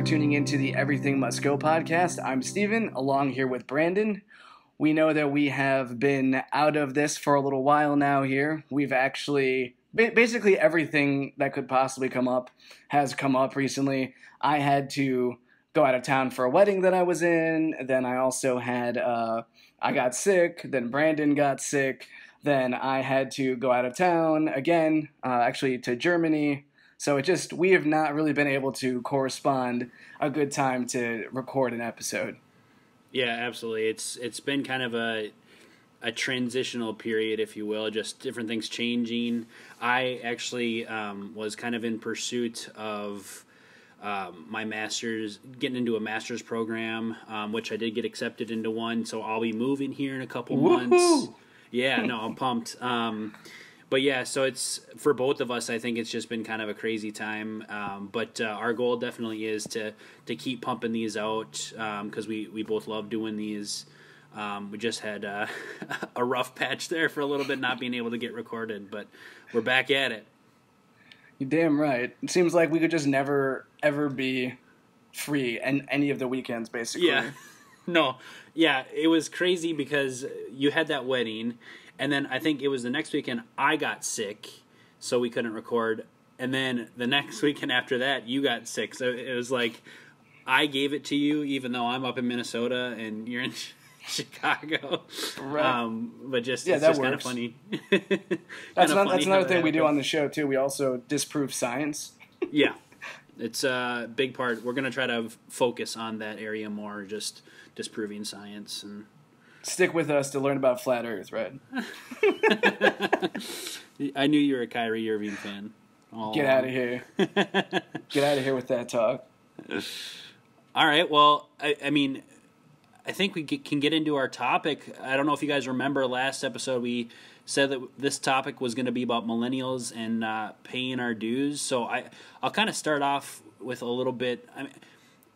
for tuning in to the Everything Must Go podcast. I'm Steven, along here with Brandon. We know that we have been out of this for a little while now here. We've actually, basically, everything that could possibly come up has come up recently. I had to go out of town for a wedding that I was in. Then I also had, uh, I got sick. Then Brandon got sick. Then I had to go out of town again, uh, actually to Germany so it just we have not really been able to correspond a good time to record an episode. Yeah, absolutely. It's it's been kind of a a transitional period, if you will, just different things changing. I actually um, was kind of in pursuit of um, my master's, getting into a master's program, um, which I did get accepted into one. So I'll be moving here in a couple Woo-hoo! months. Yeah, no, I'm pumped. But yeah, so it's for both of us. I think it's just been kind of a crazy time. Um, but uh, our goal definitely is to to keep pumping these out because um, we we both love doing these. Um, we just had uh, a rough patch there for a little bit, not being able to get recorded, but we're back at it. You're damn right. It seems like we could just never ever be free and any of the weekends, basically. Yeah. no. Yeah, it was crazy because you had that wedding and then I think it was the next weekend I got sick, so we couldn't record. And then the next weekend after that, you got sick. So it was like I gave it to you, even though I'm up in Minnesota and you're in Chicago. Right. Um, but just yeah, it's just kind of funny. that's not, funny that's another thing we do on the show too. We also disprove science. yeah, it's a big part. We're gonna try to focus on that area more, just disproving science and stick with us to learn about flat Earth, right? I knew you were a Kyrie Irving fan. All Get out of here. Get out of here with that talk. All right. Well, I, I mean, I think we can get into our topic. I don't know if you guys remember last episode, we said that this topic was going to be about millennials and uh, paying our dues. So I, I'll kind of start off with a little bit. I mean,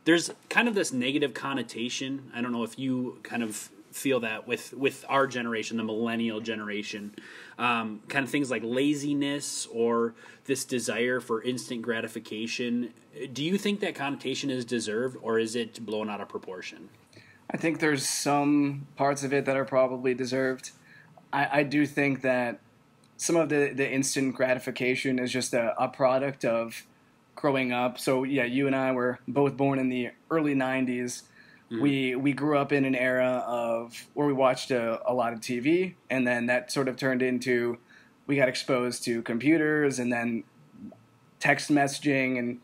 there's kind of this negative connotation. I don't know if you kind of feel that with with our generation, the millennial generation, um, kind of things like laziness or this desire for instant gratification. Do you think that connotation is deserved, or is it blown out of proportion? I think there's some parts of it that are probably deserved. I, I do think that some of the, the instant gratification is just a, a product of growing up. So yeah, you and I were both born in the early '90s Mm-hmm. We we grew up in an era of where we watched a, a lot of TV, and then that sort of turned into we got exposed to computers and then text messaging and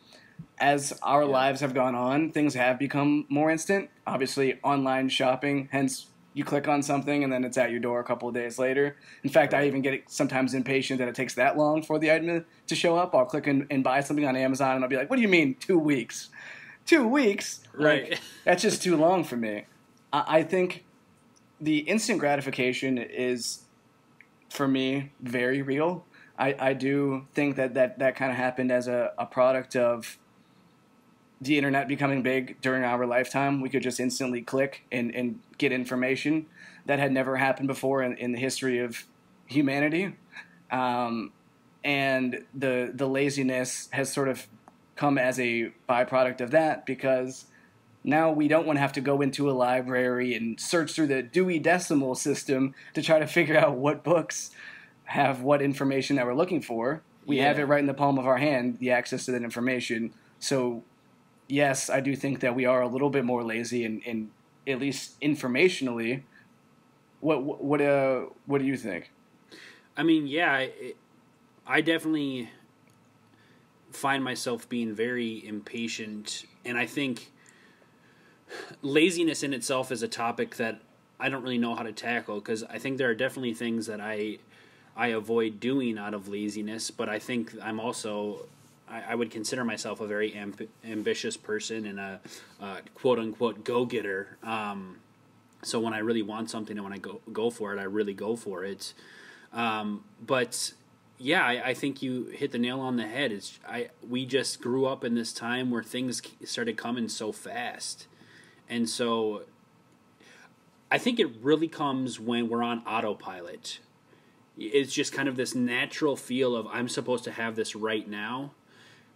as our yeah. lives have gone on, things have become more instant. Obviously, online shopping, hence you click on something and then it's at your door a couple of days later. In fact, I even get sometimes impatient that it takes that long for the item to show up. I'll click and, and buy something on Amazon and I'll be like, "What do you mean two weeks?" Two weeks. Right. Like, that's just too long for me. I, I think the instant gratification is, for me, very real. I, I do think that that, that kind of happened as a, a product of the internet becoming big during our lifetime. We could just instantly click and, and get information that had never happened before in, in the history of humanity. Um, and the the laziness has sort of come as a byproduct of that because now we don't want to have to go into a library and search through the Dewey Decimal System to try to figure out what books have what information that we're looking for. We yeah. have it right in the palm of our hand, the access to that information. So, yes, I do think that we are a little bit more lazy, and, and at least informationally. What what uh what do you think? I mean, yeah, I definitely find myself being very impatient, and I think laziness in itself is a topic that I don't really know how to tackle because I think there are definitely things that I I avoid doing out of laziness, but I think I'm also I, would consider myself a very amb- ambitious person and a, a quote unquote go getter. Um, so when I really want something and when I go go for it, I really go for it. Um, but yeah, I, I, think you hit the nail on the head. It's I we just grew up in this time where things started coming so fast, and so I think it really comes when we're on autopilot. It's just kind of this natural feel of I'm supposed to have this right now,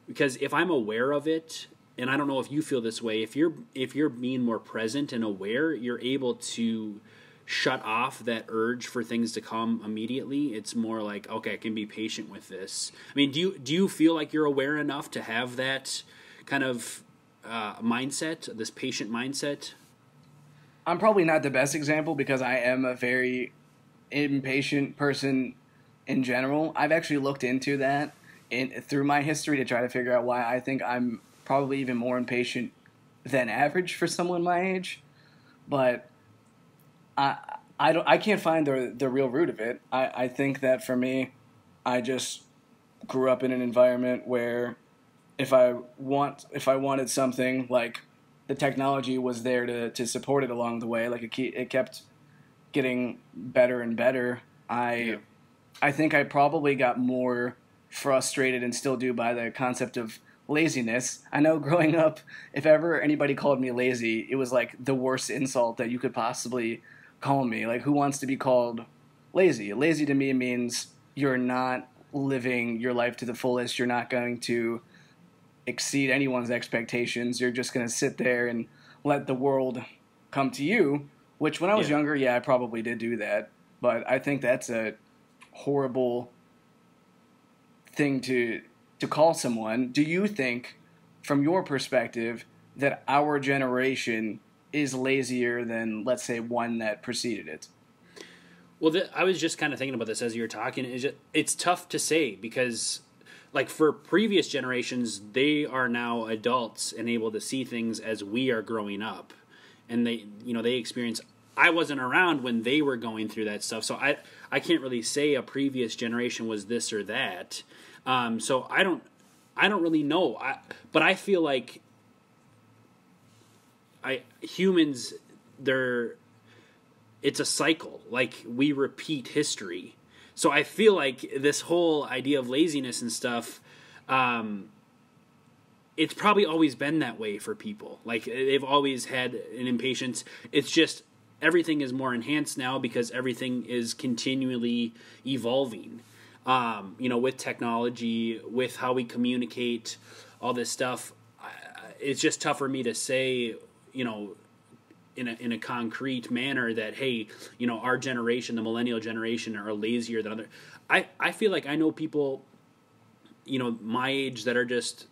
because if I'm aware of it, and I don't know if you feel this way. If you're if you're being more present and aware, you're able to shut off that urge for things to come immediately. It's more like okay, I can be patient with this. I mean, do you do you feel like you're aware enough to have that kind of uh, mindset, this patient mindset? I'm probably not the best example because I am a very impatient person in general. I've actually looked into that in, through my history to try to figure out why I think I'm probably even more impatient than average for someone my age. But I I don't I can't find the the real root of it. I, I think that for me, I just grew up in an environment where if I want if I wanted something like the technology was there to, to support it along the way. Like it, it kept getting better and better. I yeah. I think I probably got more frustrated and still do by the concept of laziness. I know growing up, if ever anybody called me lazy, it was like the worst insult that you could possibly call me. Like, who wants to be called lazy? Lazy to me means you're not living your life to the fullest. You're not going to exceed anyone's expectations. You're just going to sit there and let the world come to you. Which, when I was yeah. younger, yeah, I probably did do that. But I think that's a horrible thing to to call someone. Do you think, from your perspective, that our generation is lazier than, let's say, one that preceded it? Well, the, I was just kind of thinking about this as you were talking. It's, just, it's tough to say because like for previous generations, they are now adults and able to see things as we are growing up, and they you know they experience. I wasn't around when they were going through that stuff, so I I can't really say a previous generation was this or that. Um, so I don't I don't really know. I, but I feel like I humans they're it's a cycle. Like we repeat history so I feel like this whole idea of laziness and stuff, um, it's probably always been that way for people. Like they've always had an impatience. It's just everything is more enhanced now because everything is continually evolving. Um, you know, with technology, with how we communicate, all this stuff. It's just tough for me to say, you know, in a, in a concrete manner that hey you know our generation the millennial generation are lazier than other i i feel like i know people you know my age that are just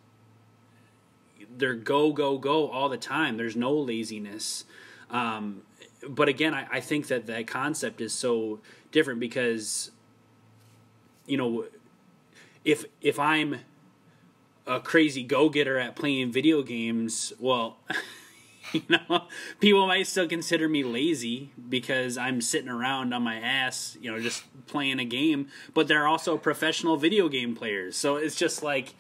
they're go go go all the time. There's no laziness. Um, but again I, I think that that concept is so different because you know if if i'm a crazy go-getter at playing video games well you know, people might still consider me lazy because I'm sitting around on my ass, you know, just playing a game. But they're also professional video game players, so it's just like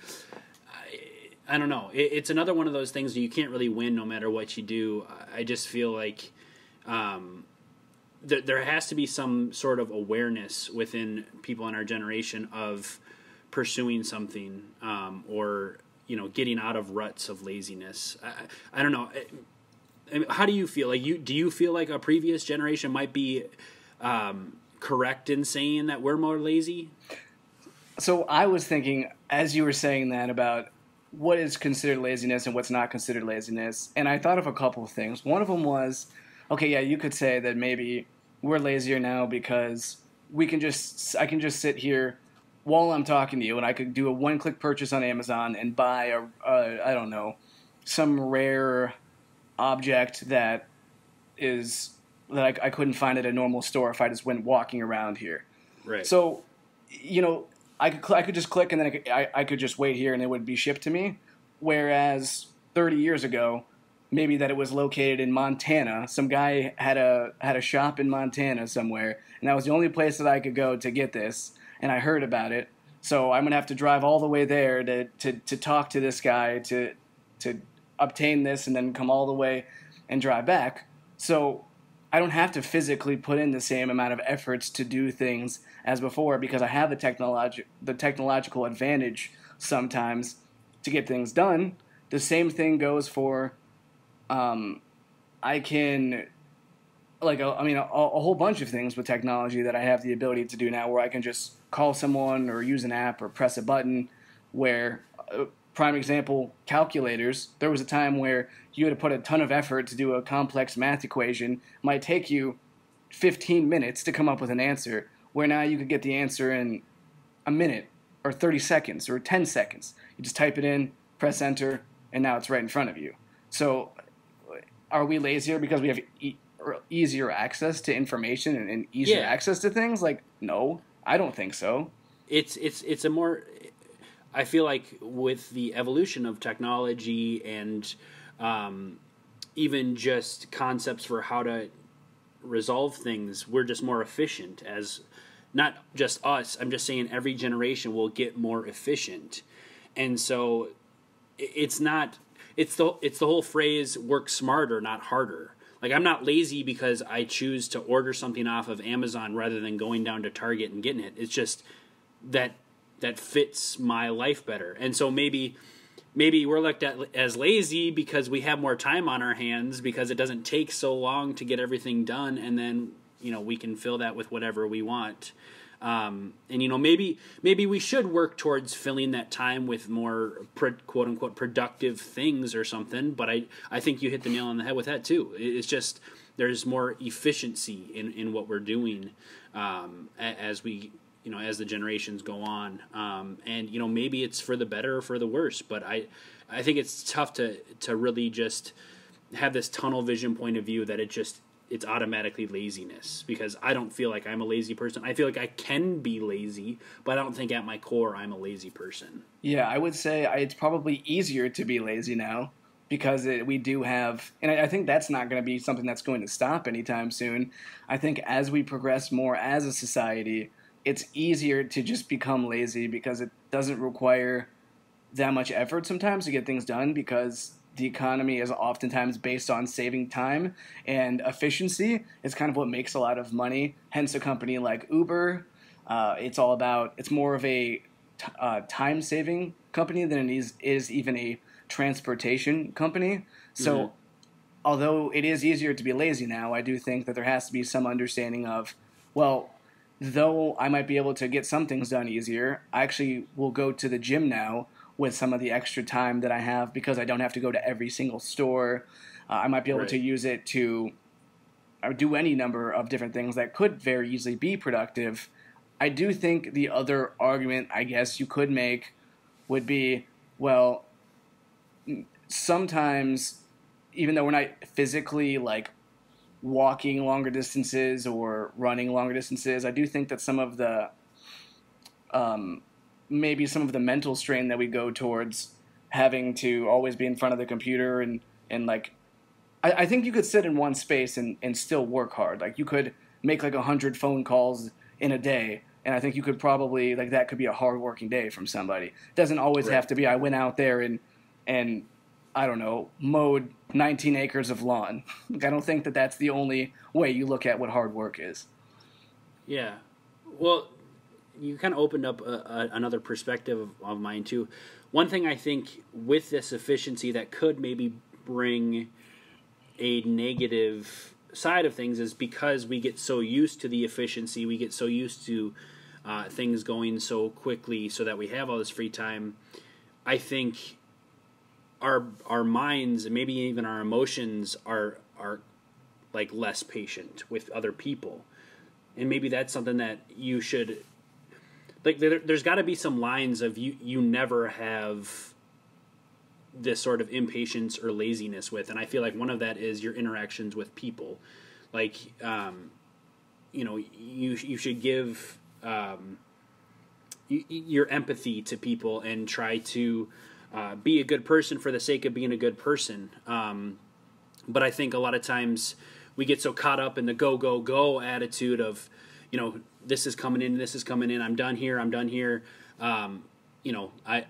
I, I don't know. It, it's another one of those things you can't really win no matter what you do. I just feel like um, th- there has to be some sort of awareness within people in our generation of pursuing something um, or you know getting out of ruts of laziness I, I, don't know How do you feel? Like you do you feel like a previous generation might be um, correct in saying that we're more lazy? So I was thinking as you were saying that about what is considered laziness and what's not considered laziness, and I thought of a couple of things. One of them was, okay, yeah, you could say that maybe we're lazier now because we can just I can just sit here while I'm talking to you, and I could do a one-click purchase on Amazon and buy a, a I don't know some rare object that is that I, I couldn't find at a normal store if I just went walking around here. Right. So, you know, I could cl- I could just click and then I could, I, I could just wait here and it would be shipped to me. Whereas 30 years ago, maybe that it was located in Montana. Some guy had a had a shop in Montana somewhere, and that was the only place that I could go to get this. And I heard about it, so I'm gonna have to drive all the way there to to, to talk to this guy to to obtain this and then come all the way and drive back. So I don't have to physically put in the same amount of efforts to do things as before because I have the technologi- the technological advantage sometimes to get things done. The same thing goes for um, I can like I mean a, a, whole bunch of things with technology that I have the ability to do now where I can just call someone or use an app or press a button where uh, prime example, calculators. There was a time where you had to put a ton of effort to do a complex math equation. It might take you 15 minutes to come up with an answer, where now you could get the answer in a minute or 30 seconds or 10 seconds. You just type it in, press enter, and now it's right in front of you. So, are we lazier because we have e- easier access to information and, and easier Yeah. access to things? Like, no, I don't think so. it's it's it's a more I feel like with the evolution of technology and um, even just concepts for how to resolve things, we're just more efficient as not just us. I'm just saying every generation will get more efficient, and so it's not it's the it's the whole phrase work smarter, not harder. Like I'm not lazy because I choose to order something off of Amazon rather than going down to Target and getting it. It's just that that fits my life better. And so maybe maybe we're looked at as lazy because we have more time on our hands because it doesn't take so long to get everything done and then you know we can fill that with whatever we want. Um, and you know maybe maybe we should work towards filling that time with more quote unquote productive things or something. But I I think you hit the nail on the head with that too. It's just there's more efficiency in, in what we're doing um, as we you know as the generations go on. Um, and you know maybe it's for the better or for the worse but i i think it's tough to to really just have this tunnel vision point of view that it just it's automatically laziness because i don't feel like i'm a lazy person. I feel like i can be lazy but i don't think at my core i'm a lazy person. Yeah, I would say it's probably easier to be lazy now because it, we do have, and I, I think that's not going to be something that's going to stop anytime soon. I think as we progress more as a society, it's easier to just become lazy because it doesn't require that much effort sometimes to get things done because the economy is oftentimes based on saving time and efficiency is kind of what makes a lot of money. Hence, a company like Uber, uh, it's all about it's more of a t- uh, time saving company than it is is even a transportation company. So. Mhm. Although it is easier to be lazy now, I do think that there has to be some understanding of, well, though I might be able to get some things done easier, I actually will go to the gym now with some of the extra time that I have because I don't have to go to every single store. Uh, I might be able Right. to use it to uh, do any number of different things that could very easily be productive. I do think the other argument, I guess, you could make would be well, sometimes, even though we're not physically like walking longer distances or running longer distances, I do think that some of the um, maybe some of the mental strain that we go towards having to always be in front of the computer and and like I, I think you could sit in one space and, and still work hard. Like you could make like a hundred phone calls in a day and I think you could probably like that could be a hard working day from somebody. It doesn't always Right. have to be I went out there and and I don't know, mowed 19 acres of lawn. Like, I don't think that that's the only way you look at what hard work is. Yeah. Well, you kind of opened up a, a, another perspective of, mine too. One thing I think with this efficiency that could maybe bring a negative side of things is because we get so used to the efficiency, we get so used to uh, things going so quickly, so that we have all this free time. I think our our minds, and maybe even our emotions, are are like less patient with other people. And maybe that's something that you should like there, there's got to be some lines of you you never have this sort of impatience or laziness with. And i feel like one of that is your interactions with people. Like um, you know you you should give um, your empathy to people and try to uh, be a good person for the sake of being a good person um, but I think a lot of times we get so caught up in the go go go attitude of, you know, this is coming in, this is coming in, I'm done here, I'm done here. Um, you know, I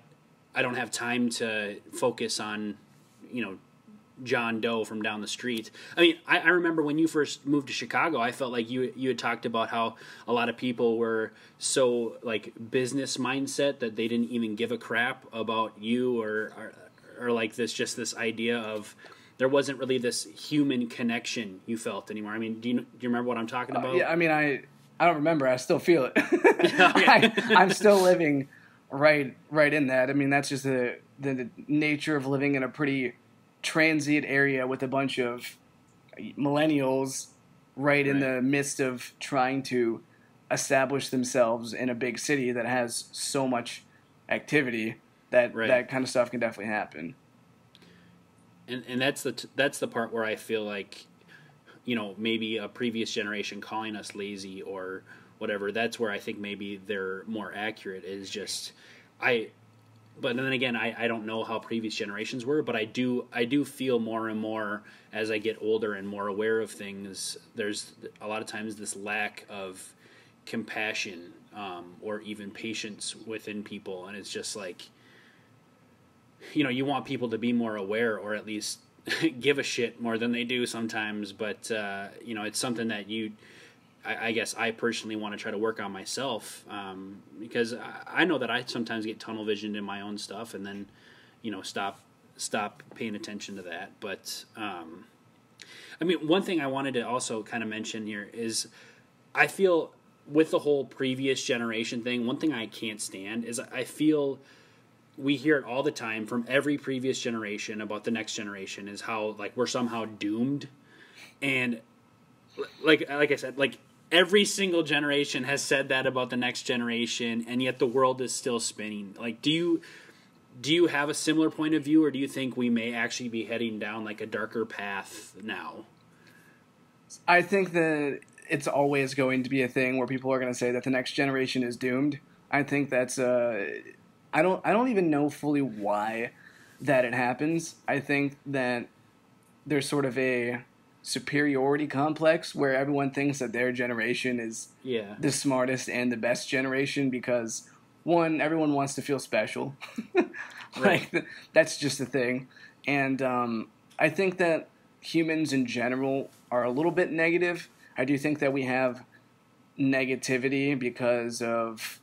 I don't have time to focus on, you know, John Doe from down the street. I mean, I, I remember when you first moved to Chicago, I felt like you you had talked about how a lot of people were so like business mindset that they didn't even give a crap about you or or, or like this just this idea of there wasn't really this human connection you felt anymore. I mean, do you do you remember what I'm talking about? Uh, Yeah, I mean, I I don't remember. I still feel it. I, I'm still living right right in that. I mean, that's just the the nature of living in a pretty transient area with a bunch of millennials right, right. in the midst of trying to establish themselves in a big city that has so much activity that right. that kind of stuff can definitely happen. And and that's the t- that's the part where I feel like you know maybe a previous generation calling us lazy or whatever that's where I think maybe they're more accurate is just I but then again I, I don't know how previous generations were but I do I do feel more and more as I get older and more aware of things there's a lot of times this lack of compassion um, or even patience within people. And it's just like you know you want people to be more aware or at least give a shit more than they do sometimes. But uh, you know it's something that you I, I, guess I personally want to try to work on myself um, because I, I, know that I sometimes get tunnel visioned in my own stuff and then you know stop stop paying attention to that. But um, I mean one thing I wanted to also kind of mention here is I feel with the whole previous generation thing one thing I can't stand is I feel we hear it all the time from every previous generation about the next generation is how like we're somehow doomed. And like like I said like every single generation has said that about the next generation and yet the world is still spinning. Like do you do you have a similar point of view or do you think we may actually be heading down like a darker path now? I think that it's always going to be a thing where people are going to say that the next generation is doomed. I think that's uh I don't I don't even know fully why that it happens. I think that there's sort of a superiority complex where everyone thinks that their generation is yeah. the smartest and the best generation because one everyone wants to feel special. like right. that's just the thing. And um, I think that humans in general are a little bit negative. I do think that we have negativity because of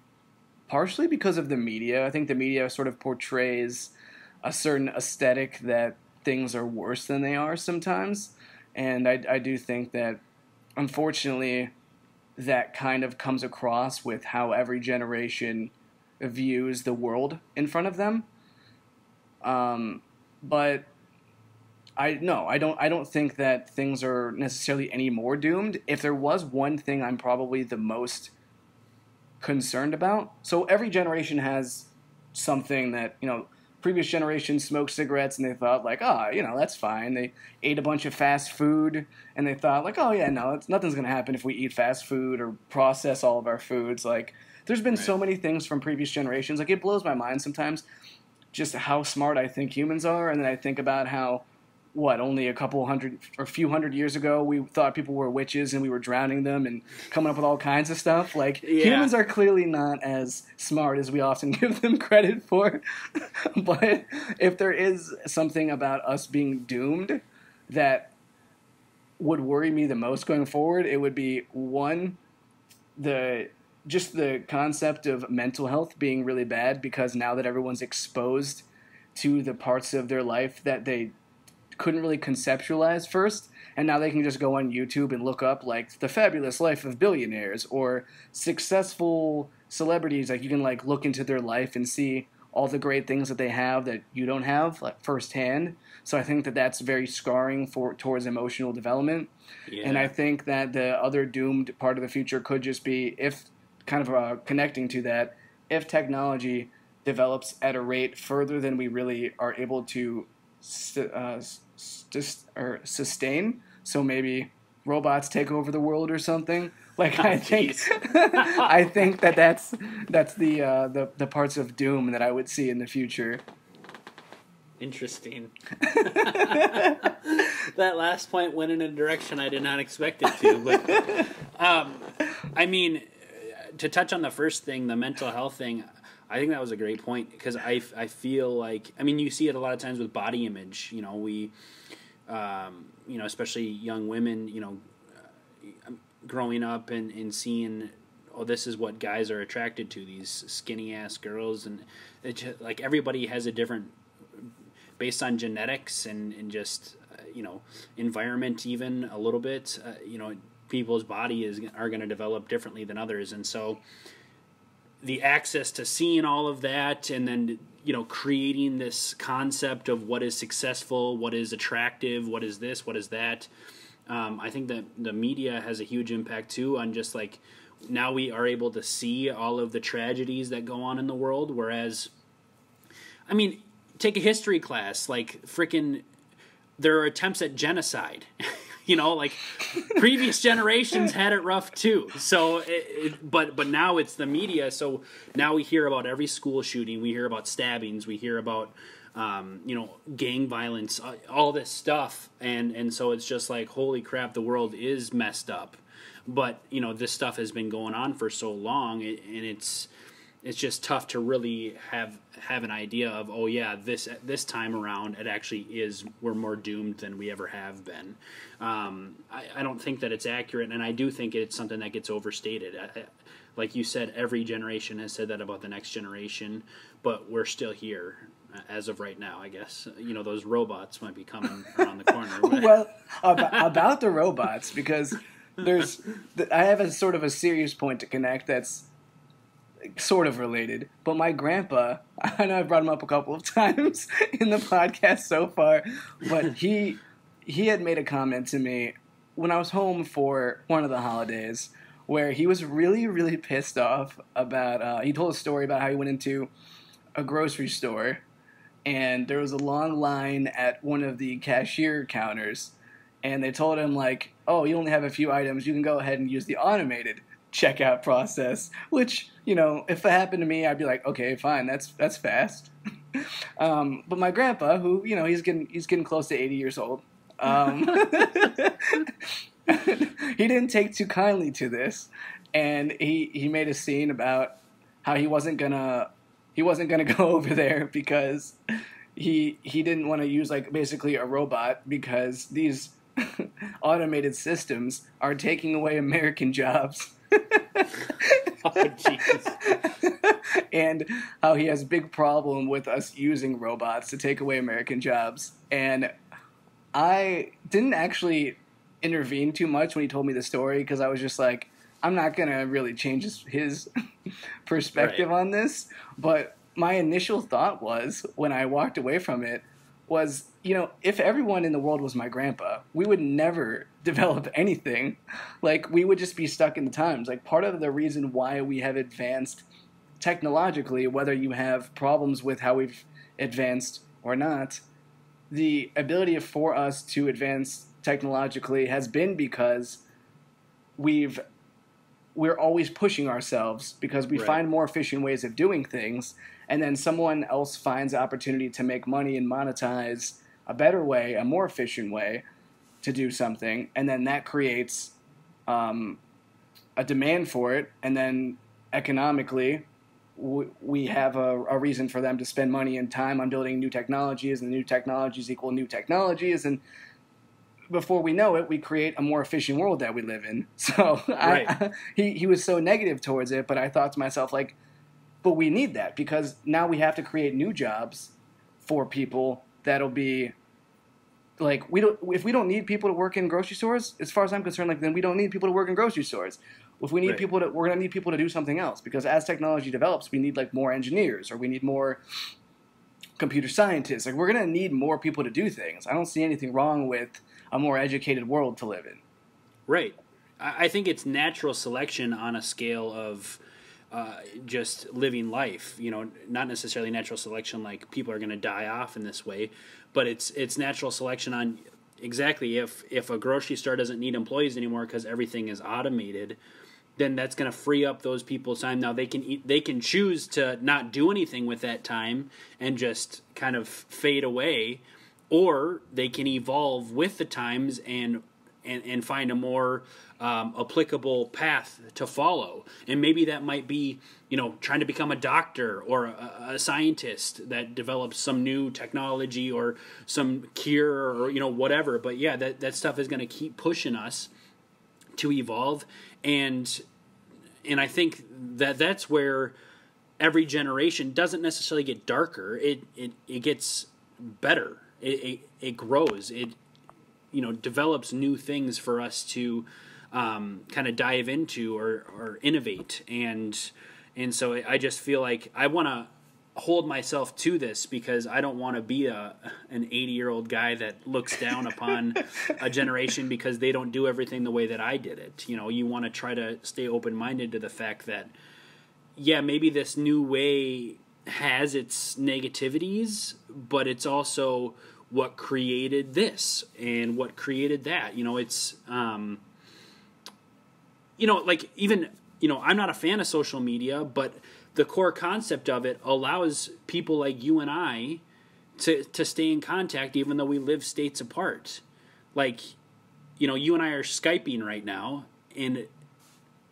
partially because of the media. I think the media sort of portrays a certain aesthetic that things are worse than they are sometimes. And I, I do think that, unfortunately, that kind of comes across with how every generation views the world in front of them. Um, but I no, I don't. I don't think that things are necessarily any more doomed. If there was one thing, I'm probably the most concerned about. So every generation has something that, you know, previous generations smoked cigarettes and they thought like, oh, you know, that's fine. They ate a bunch of fast food and they thought like, oh yeah, no, nothing's gonna happen if we eat fast food or process all of our foods. Like, there's been right. so many things from previous generations. Like, it blows my mind sometimes just how smart I think humans are, and then I think about how what only a couple hundred or a few hundred years ago we thought people were witches and we were drowning them and coming up with all kinds of stuff like yeah. humans are clearly not as smart as we often give them credit for but if there is something about us being doomed that would worry me the most going forward it would be one the just the concept of mental health being really bad because now that everyone's exposed to the parts of their life that they couldn't really conceptualize first, and now they can just go on YouTube and look up like the fabulous life of billionaires or successful celebrities. Like you can like look into their life and see all the great things that they have that you don't have like firsthand. So I think that that's very scarring for towards emotional development. Yeah. And I think that the other doomed part of the future could just be if kind of uh, connecting to that, if technology develops at a rate further than we really are able to uh, just or sustain. So maybe robots take over the world or something. Like I think, I think that that's that's the uh, the the parts of doom that I would see in the future. Interesting. that last point went in a direction I did not expect it to. But um, I mean, to touch on the first thing, the mental health thing. I think that was a great point because I, I feel like I mean you see it a lot of times with body image. You know we um, you know, especially young women, you know, uh, growing up and, and seeing, oh, this is what guys are attracted to these skinny ass girls, and it just, like everybody has a different, based on genetics and and just uh, you know environment even a little bit, uh, you know, people's body is are going to develop differently than others, and so the access to seeing all of that and then you know creating this concept of what is successful what is attractive what is this what is that. Um, i think that the media has a huge impact too on just like now we are able to see all of the tragedies that go on in the world whereas i mean take a history class like freaking there are attempts at genocide you know like previous generations had it rough too. So it, it, but but now it's the media. So now we hear about every school shooting. We hear about stabbings. We hear about um, you know gang violence uh, all this stuff. And and so it's just like holy crap the world is messed up. But you know this stuff has been going on for so long and it's it's just tough to really have have an idea of oh yeah this this time around it actually is we're more doomed than we ever have been. Um, I, I, don't think that it's accurate and I do think it's something that gets overstated. I, like you said every generation has said that about the next generation but we're still here uh, as of right now I guess. You know those robots might be coming around the corner well about, about the robots because there's I have a sort of a serious point to connect that's sort of related, but my grandpa, I know I brought him up a couple of times in the podcast so far, but he he had made a comment to me when I was home for one of the holidays where he was really really pissed off about uh, he told a story about how he went into a grocery store and there was a long line at one of the cashier counters and they told him like oh you only have a few items. You can go ahead and use the automated checkout process, which you know, if it happened to me, I'd be like, okay, fine, that's that's fast. um, but my grandpa, who you know, he's getting he's getting close to eighty years old. Um, he didn't take too kindly to this, and he he made a scene about how he wasn't gonna he wasn't gonna go over there because he he didn't want to use like basically a robot because these automated systems are taking away American jobs. oh, and how he has a big problem with us using robots to take away American jobs. And I didn't actually intervene too much when he told me the story because I was just like, I'm not gonna really change his, his perspective right. on this. But my initial thought was when I walked away from it was, you know, if everyone in the world was my grandpa, we would never develop anything. Like, we would just be stuck in the times. Like, part of the reason why we have advanced technologically, whether you have problems with how we've advanced or not, the ability for us to advance technologically has been because we've we're always pushing ourselves because we right. find more efficient ways of doing things and then someone else finds opportunity to make money and monetize a better way, a more efficient way to do something, and then that creates um, a demand for it, and then economically, we have a, a, reason for them to spend money and time on building new technologies, and new technologies equal new technologies, and before we know it, we create a more efficient world that we live in. So right. I, he he was so negative towards it, but I thought to myself like but we need that because now we have to create new jobs for people that'll be like we don't if we don't need people to work in grocery stores as far as i'm concerned like then we don't need people to work in grocery stores if we need right. people to we're going to need people to do something else because as technology develops we need like more engineers or we need more computer scientists like we're going to need more people to do things i don't see anything wrong with a more educated world to live in right i think it's natural selection on a scale of uh, just living life. You know, not necessarily natural selection like people are going to die off in this way, but it's it's natural selection on exactly if if a grocery store doesn't need employees anymore because everything is automated then that's going to free up those people's time. Now they can eat, they can choose to not do anything with that time and just kind of fade away or they can evolve with the times and and, and find a more um, applicable path to follow. And maybe that might be, you know, trying to become a doctor or a, a, scientist that develops some new technology or some cure or, you know, whatever. But yeah, that, that stuff is going to keep pushing us to evolve. And, and I think that that's where every generation doesn't necessarily get darker. It, it, it gets better. It, it, it grows. It, you know, develops new things for us to, um, kind of dive into or, or innovate and and so I just feel like I want to hold myself to this because I don't want to be a an 80 year old guy that looks down upon a generation because they don't do everything the way that I did it. You know, you want to try to stay open minded to the fact that yeah, maybe this new way has its negativities, but it's also what created this and what created that. You know, it's um, you know, like even you know, I'm not a fan of social media, but the core concept of it allows people like you and I to to stay in contact even though we live states apart. Like, you know, you and I are skyping right now, and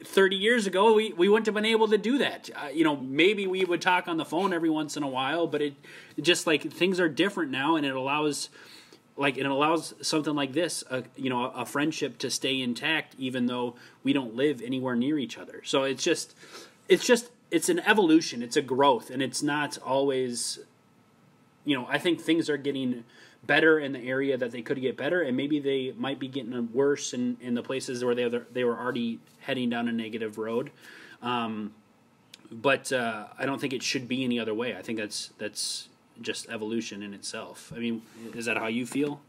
30 years ago we, we wouldn't have been able to do that uh, you know maybe we would talk on the phone every once in a while but it, it just like things are different now and it allows like it allows something like this a, you know a friendship to stay intact even though we don't live anywhere near each other so it's just it's just it's an evolution it's a growth and it's not always you know i think things are getting better in the area that they could get better, and maybe they might be getting worse in, in the places where they they were already heading down a negative road. Um, but uh, I don't think it should be any other way. I think that's that's just evolution in itself. I mean, is that how you feel?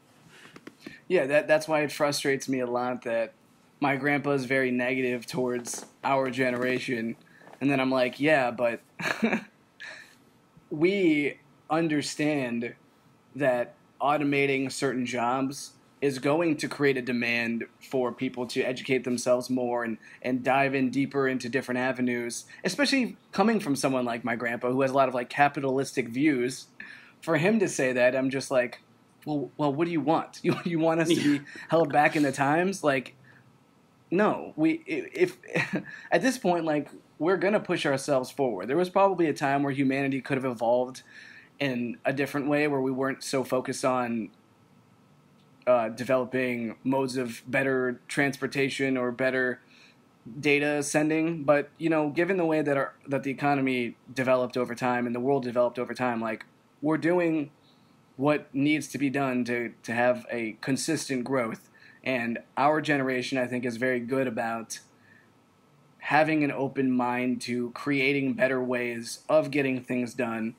Yeah, that that's why it frustrates me a lot that my grandpa is very negative towards our generation, and then I'm like, yeah, but we understand that automating certain jobs is going to create a demand for people to educate themselves more and, and dive in deeper into different avenues, especially coming from someone like my grandpa who has a lot of like capitalistic views. For him to say that, I'm just like, well, well, what do you want? You, you want us to be held back in the times? Like, no, we, if, at this point, like, we're going to push ourselves forward. There was probably a time where humanity could have evolved in a different way where we weren't so focused on uh, developing modes of better transportation or better data sending. But you know, given the way that our that the economy developed over time and the world developed over time, like we're doing what needs to be done to to have a consistent growth. And our generation, I think, is very good about having an open mind to creating better ways of getting things done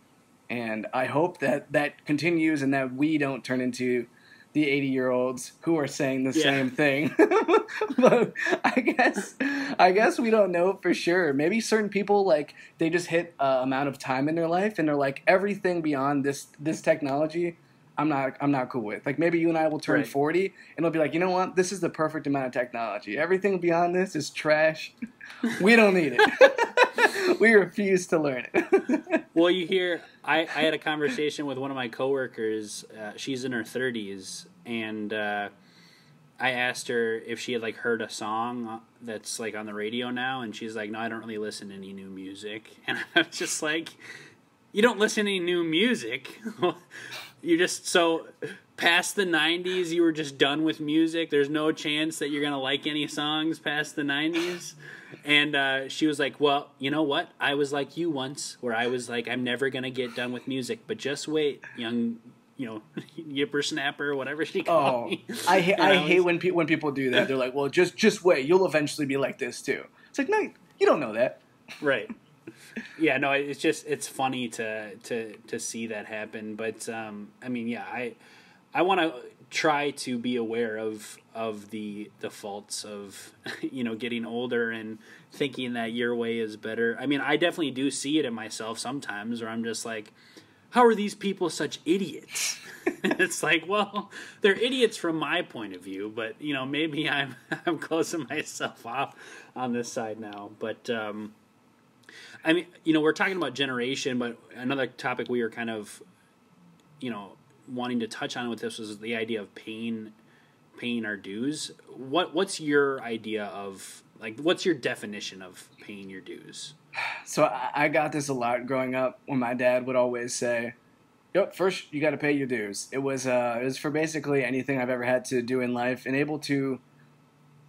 and I hope that that continues and that we don't turn into the 80 year olds who are saying the yeah. same thing. but I guess I guess we don't know for sure. Maybe certain people like they just hit a amount of time in their life and they're like everything beyond this this technology I'm not I'm not cool with. Like maybe you and I will turn right. 40 and it'll be like, "You know what? This is the perfect amount of technology. Everything beyond this is trash. we don't need it. we refuse to learn it." well, you hear I, I had a conversation with one of my coworkers. Uh, she's in her 30s and uh, I asked her if she had like heard a song that's like on the radio now and she's like, "No, I don't really listen to any new music." And I'm just like, "You don't listen to any new music?" You just so past the 90s you were just done with music. There's no chance that you're gonna like any songs past the 90s and uh, she was like well you know what? I was like you once where i was like i'm never gonna get done with music but just wait young you know yipper snapper whatever she called oh, me. I, ha- I, I was, hate when, pe- when people do that. They're like well just just wait. You'll eventually be like this too. It's like no you don't know that. Right yeah, no, it's just it's funny to to to see that happen. But um, I mean, yeah, I I want to try to be aware of of the the faults of you know getting older and thinking that your way is better. I mean, I definitely do see it in myself sometimes, where I'm just like. How are these people such idiots? it's like, well, they're idiots from my point of view, but you know, maybe I'm I'm closing myself off on this side now. But um, I mean, you know, we're talking about generation, but another topic we were kind of, you know, wanting to touch on with this was the idea of paying paying our dues. What what's your idea of like what's your definition of paying your dues? So I got this a lot growing up when my dad would always say, "Yep, first you got to pay your dues." It was uh, it was for basically anything I've ever had to do in life, and able to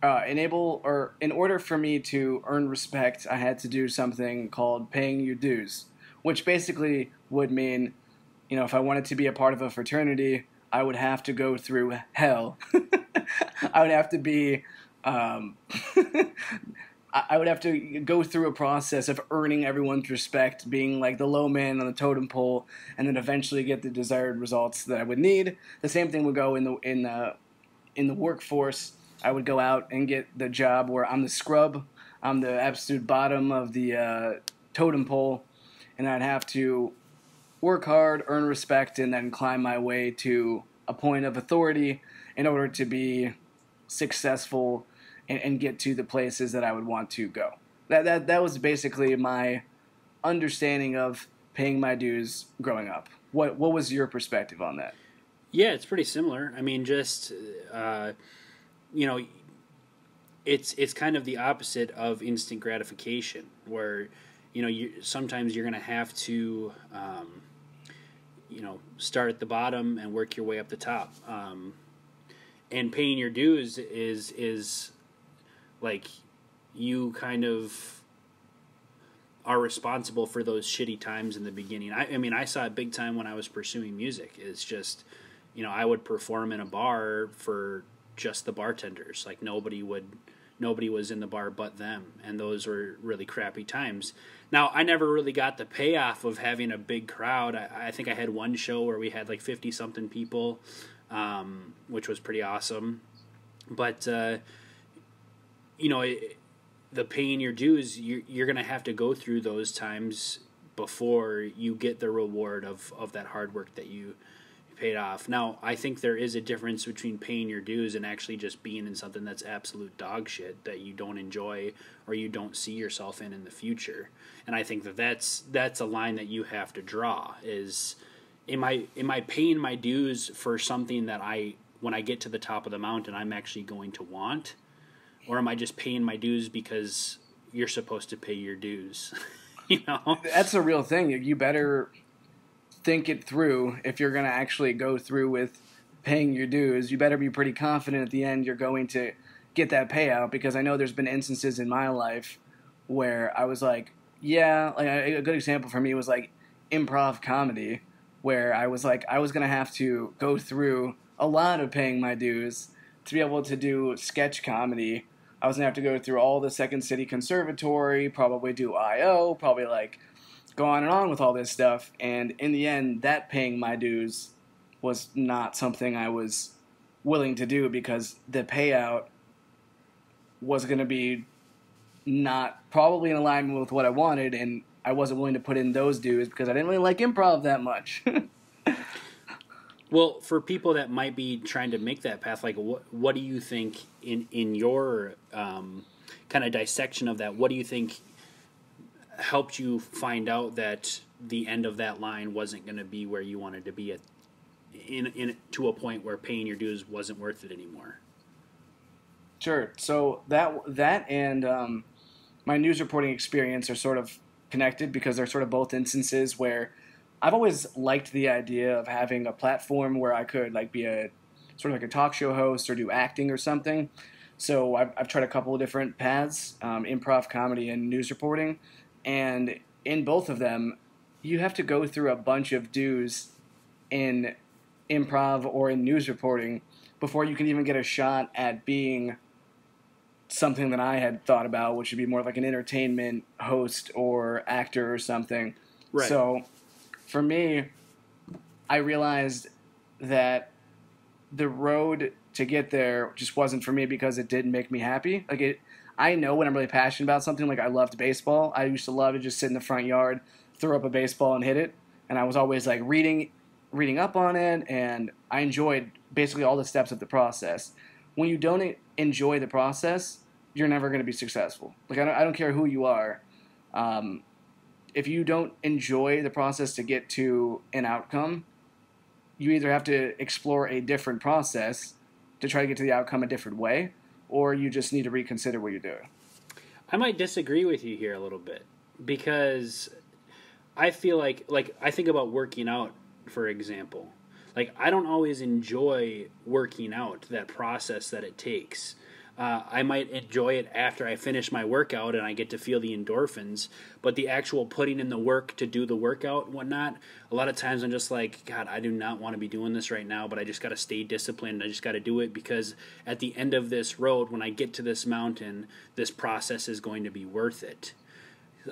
uh, enable or in order for me to earn respect, I had to do something called paying your dues, which basically would mean, you know, if I wanted to be a part of a fraternity, I would have to go through hell. I would have to be um, I, would have to go through a process of earning everyone's respect, being like the low man on the totem pole, and then eventually get the desired results that I would need. The same thing would go in the in the in the workforce. I would go out and get the job where I'm the scrub, I'm the absolute bottom of the uh, totem pole, and I'd have to work hard, earn respect, and then climb my way to a point of authority in order to be successful and, and get to the places that I would want to go. That, that, that was basically my understanding of paying my dues growing up. What, what was your perspective on that? Yeah, it's pretty similar. I mean, just, uh, you know, it's it's kind of the opposite of instant gratification, where you know you sometimes you're going to have to um, you know start at the bottom and work your way up the top. Um, and paying your dues is is like you kind of are responsible for those shitty times in the beginning. I, I mean, I saw it big time when I was pursuing music. It's just, you know, I would perform in a bar for just the bartenders. Like nobody would nobody was in the bar but them, and those were really crappy times. Now, I never really got the payoff of having a big crowd. I, I think I had one show where we had like fifty something people, um, which was pretty awesome. But uh, you know, it, the paying your dues, you're, you're going to have to go through those times before you get the reward of, of that hard work that you paid off. Now, I think there is a difference between paying your dues and actually just being in something that's absolute dog shit that you don't enjoy or you don't see yourself in in the future. And I think that that's that's a line that you have to draw is am I am I paying my dues for something that I when I get to the top of the mountain I'm actually going to want or am I just paying my dues because you're supposed to pay your dues? you know? That's a real thing. You better think it through if you're going to actually go through with paying your dues. You better be pretty confident at the end you're going to get that payout because I know there's been instances in my life where I was like, yeah, like a good example for me was like improv comedy where I was like I was going to have to go through a lot of paying my dues to be able to do sketch comedy. I was going to have to go through all the Second City Conservatory, probably do IO, probably like go on and on with all this stuff. And in the end, that paying my dues was not something I was willing to do because the payout was going to be not probably in alignment with what I wanted, and I wasn't willing to put in those dues because I didn't really like improv that much. well, for people that might be trying to make that path, like what what do you think in in your um, kind of dissection of that? What do you think helped you find out that the end of that line wasn't going to be where you wanted to be at in in to a point where paying your dues wasn't worth it anymore. Sure. So that that and um, my news reporting experience are sort of connected because they're sort of both instances where I've always liked the idea of having a platform where I could like be a sort of like a talk show host or do acting or something. So I've, I've tried a couple of different paths: um, improv, comedy, and news reporting. And in both of them, you have to go through a bunch of dues in improv or in news reporting before you can even get a shot at being something that I had thought about, which would be more like an entertainment host or actor or something. Right. So for me, I realized that the road to get there just wasn't for me because it didn't make me happy. Like it I know when I'm really passionate about something. Like I loved baseball. I used to love to just sit in the front yard, throw up a baseball, and hit it. And I was always like reading, reading up on it, and I enjoyed basically all the steps of the process. When you don't enjoy the process, you're never going to be successful. Like I don't, I don't care who you are. Um, if you don't enjoy the process to get to an outcome, you either have to explore a different process to try to get to the outcome a different way, or you just need to reconsider what you're doing. I might disagree with you here a little bit because I feel like like I think about working out for example. Like I don't always enjoy working out that process that it takes. Uh, I might enjoy it after I finish my workout and I get to feel the endorphins. But the actual putting in the work to do the workout and whatnot, a lot of times I'm just like, God, I do not want to be doing this right now, but I just got to stay disciplined. I just got to do it because at the end of this road, when I get to this mountain, this process is going to be worth it.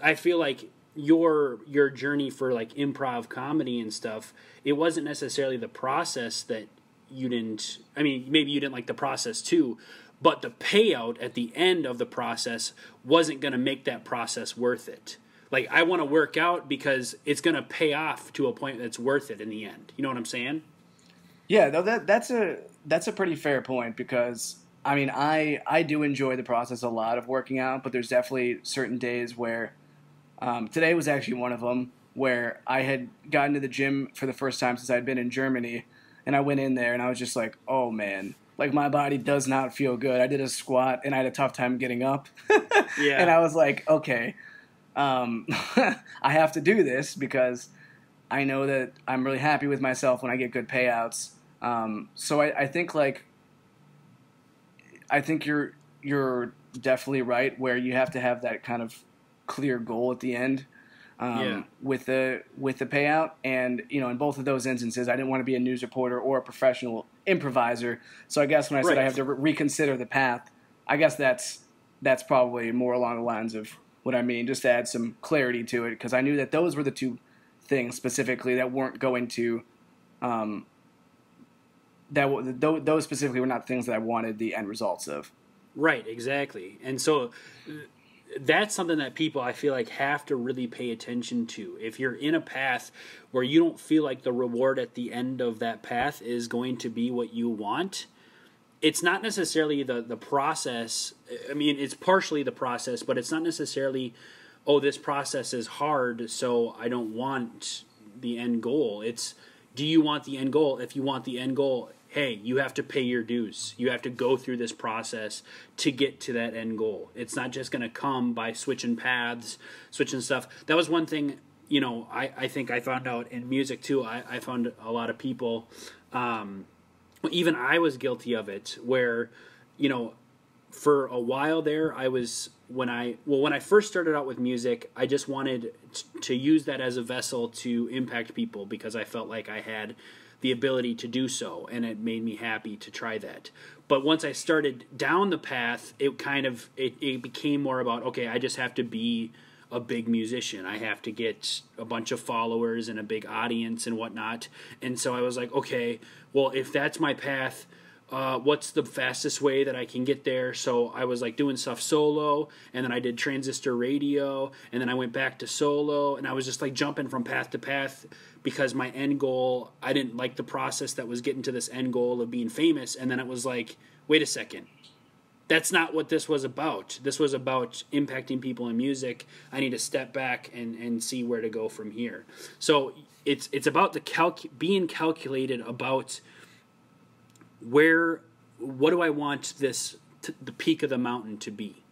I feel like your your journey for like improv comedy and stuff, it wasn't necessarily the process that you didn't. I mean, maybe you didn't like the process too, but the payout at the end of the process wasn't going to make that process worth it. Like I want to work out because it's going to pay off to a point that's worth it in the end. You know what I'm saying? Yeah, though that that's a that's a pretty fair point because I mean I I do enjoy the process a lot of working out, but there's definitely certain days where um, today was actually one of them where I had gotten to the gym for the first time since I'd been in Germany, and I went in there and I was just like, oh man, like my body does not feel good. I did a squat and I had a tough time getting up. yeah. And I was like, okay, um, I have to do this because I know that I'm really happy with myself when I get good payouts. Um, so I, I think like I think you're you're definitely right where you have to have that kind of clear goal at the end um, yeah. with the with the payout. And you know, in both of those instances, I didn't want to be a news reporter or a professional improviser. So I guess when I said right. I have to re- reconsider the path, I guess that's that's probably more along the lines of what I mean, just to add some clarity to it, because I knew that those were the two things specifically that weren't going to. Um, that those specifically were not things that I wanted the end results of. Right, exactly. And so that's something that people I feel like have to really pay attention to. If you're in a path where you don't feel like the reward at the end of that path is going to be what you want, it's not necessarily the the process. I mean, it's partially the process, but it's not necessarily oh, this process is hard, so I don't want the end goal. It's do you want the end goal? If you want the end goal, hey, you have to pay your dues. You have to go through this process to get to that end goal. It's not just going to come by switching paths, switching stuff. That was one thing, you know, I, I think I found out in music too. I, I found a lot of people, um, even I was guilty of it, where, you know, for a while there, I was when I well when I first started out with music, I just wanted t- to use that as a vessel to impact people because I felt like I had the ability to do so, and it made me happy to try that. But once I started down the path, it kind of it, it became more about okay, I just have to be a big musician. I have to get a bunch of followers and a big audience and whatnot. And so I was like, okay, well, if that's my path, uh, what's the fastest way that I can get there? So I was like doing stuff solo, and then I did transistor radio, and then I went back to solo, and I was just like jumping from path to path because my end goal, I didn't like the process that was getting to this end goal of being famous, and then it was like, wait a second. That's not what this was about. This was about impacting people in music. I need to step back and, and see where to go from here. So it's it's about the calc being calculated about where what do I want this t- the peak of the mountain to be,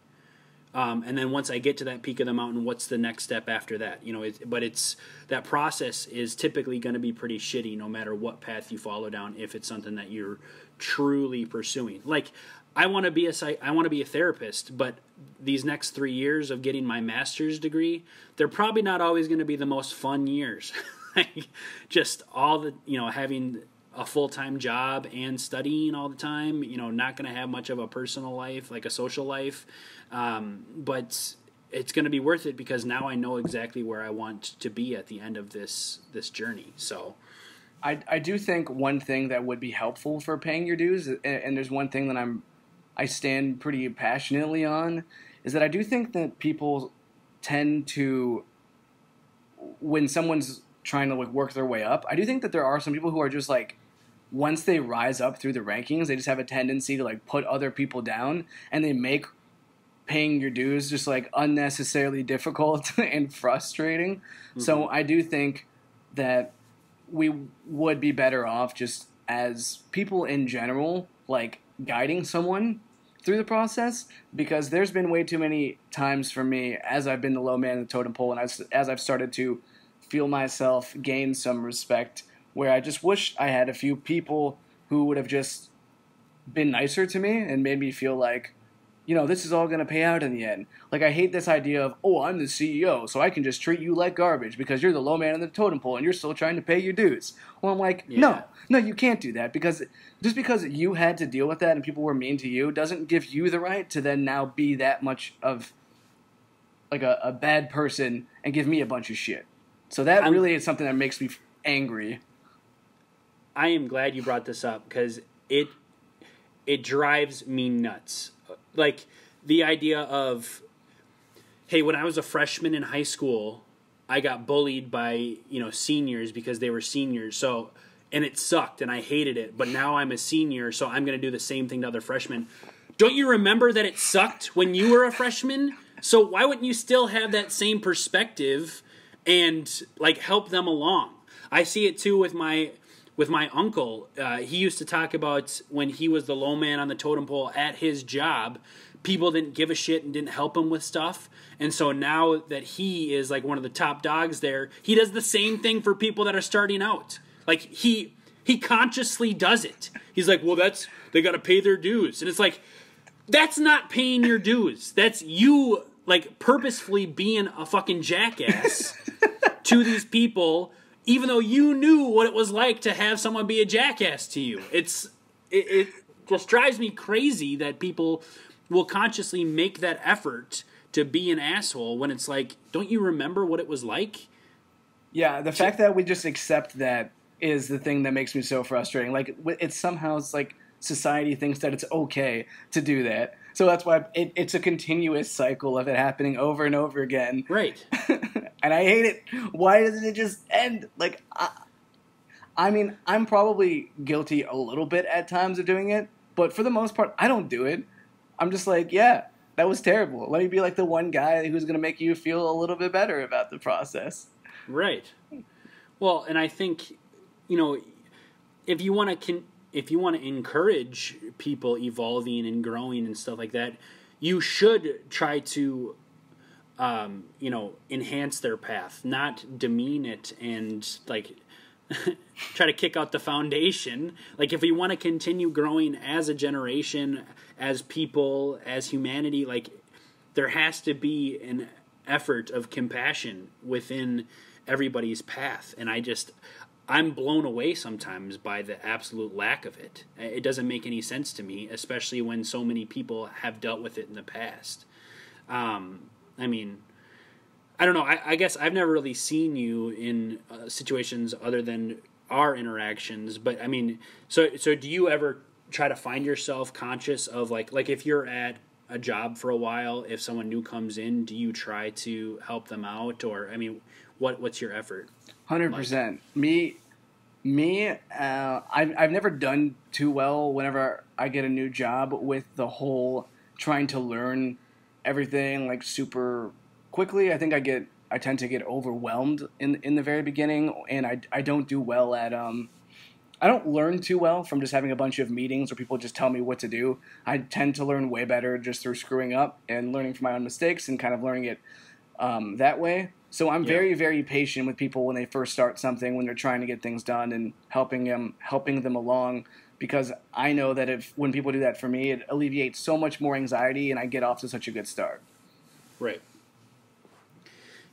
um, and then once I get to that peak of the mountain, what's the next step after that? You know, it, but it's that process is typically going to be pretty shitty, no matter what path you follow down. If it's something that you're truly pursuing, like I want to be a I want to be a therapist, but these next three years of getting my master's degree, they're probably not always going to be the most fun years. just all the you know having a full time job and studying all the time. You know, not going to have much of a personal life, like a social life. Um, but it's going to be worth it because now I know exactly where I want to be at the end of this this journey. So. I, I do think one thing that would be helpful for paying your dues, and, and there's one thing that I'm I stand pretty passionately on, is that I do think that people tend to when someone's trying to like work their way up. I do think that there are some people who are just like once they rise up through the rankings, they just have a tendency to like put other people down and they make paying your dues just like unnecessarily difficult and frustrating. Mm-hmm. So I do think that we would be better off just as people in general, like guiding someone through the process because there's been way too many times for me as I've been the low man in the totem pole and as, as I've started to feel myself gain some respect where I just wish I had a few people who would have just been nicer to me and made me feel like you know, this is all going to pay out in the end. Like, I hate this idea of, oh, I'm the CEO, so I can just treat you like garbage because you're the low man in the totem pole and you're still trying to pay your dues. Well, I'm like, yeah. no, no, you can't do that because just because you had to deal with that and people were mean to you doesn't give you the right to then now be that much of like a, a bad person and give me a bunch of shit. So that I'm, really is something that makes me angry. I am glad you brought this up because it it drives me nuts. Like the idea of hey, when I was a freshman in high school, I got bullied by, you know, seniors because they were seniors. So and it sucked and I hated it, but now I'm a senior, so I'm going to do the same thing to other freshmen. Don't you remember that it sucked when you were a freshman? So why wouldn't you still have that same perspective and like help them along? I see it too with my with my uncle. Uh, he used to talk about when he was the low man on the totem pole at his job. People didn't give a shit and didn't help him with stuff. And so now that he is like one of the top dogs there, he does the same thing for people that are starting out. Like he he consciously does it. He's like, "Well, that's they got to pay their dues." And it's like that's not paying your dues. That's you like purposefully being a fucking jackass to these people even though you knew what it was like to have someone be a jackass to you. It's it, it just drives me crazy that people will consciously make that effort to be an asshole when it's like, don't you remember what it was like? Yeah, the fact that we just accept that is the thing that makes me so frustrating. Like it's somehow it's like society thinks that it's okay to do that. So that's why it, it's a continuous cycle of it happening over and over again. Right. and I hate it. Why doesn't it just end? Like, I, I mean, I'm probably guilty a little bit at times of doing it, but for the most part, I don't do it. I'm just like, yeah, that was terrible. Let me be like the one guy who's going to make you feel a little bit better about the process. Right. Well, and I think, you know, if you want to con- if you want to encourage people evolving and growing and stuff like that, you should try to, um, you know, enhance their path, not demean it and like try to kick out the foundation. Like if we want to continue growing as a generation, as people, as humanity, like there has to be an effort of compassion within everybody's path. And I just I'm blown away sometimes by the absolute lack of it. It doesn't make any sense to me, especially when so many people have dealt with it in the past. Um, I mean, I don't know. I, I, guess I've never really seen you in uh, situations other than our interactions. But I mean, so so do you ever try to find yourself conscious of like like if you're at a job for a while, if someone new comes in, do you try to help them out, or I mean, what what's your effort? Hundred percent. Me, me. Uh, I've I've never done too well whenever I get a new job with the whole trying to learn everything like super quickly. I think I get I tend to get overwhelmed in in the very beginning, and I I don't do well at um. I don't learn too well from just having a bunch of meetings where people just tell me what to do. I tend to learn way better just through screwing up and learning from my own mistakes and kind of learning it um, that way. So I'm yeah. very, very patient with people when they first start something, when they're trying to get things done, and helping them, helping them along, because I know that if when people do that for me, it alleviates so much more anxiety, and I get off to such a good start. Right.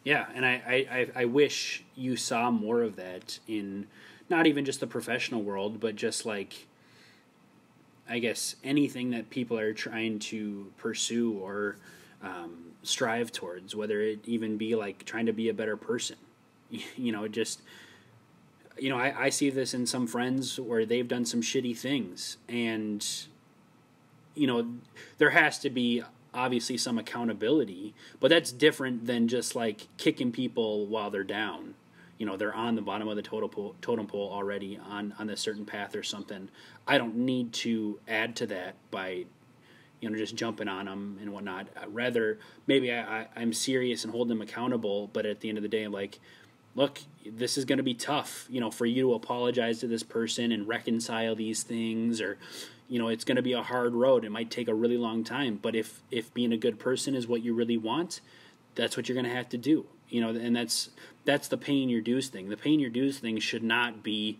Yeah, and I, I, I wish you saw more of that in not even just the professional world, but just like I guess anything that people are trying to pursue or um, strive towards, whether it even be like trying to be a better person. You know, just you know, I, I see this in some friends where they've done some shitty things, and you know, there has to be obviously some accountability, but that's different than just like kicking people while they're down. You know, they're on the bottom of the totem pole, totem pole already on on a certain path or something. I don't need to add to that by you know, just jumping on them and whatnot. Uh, rather, maybe I, I, I'm serious and hold them accountable, but at the end of the day, like, look, this is going to be tough, you know, for you to apologize to this person and reconcile these things, or, you know, it's going to be a hard road. It might take a really long time, but if if being a good person is what you really want, that's what you're going to have to do, you know, and that's that's the paying your dues thing. The paying your dues thing should not be,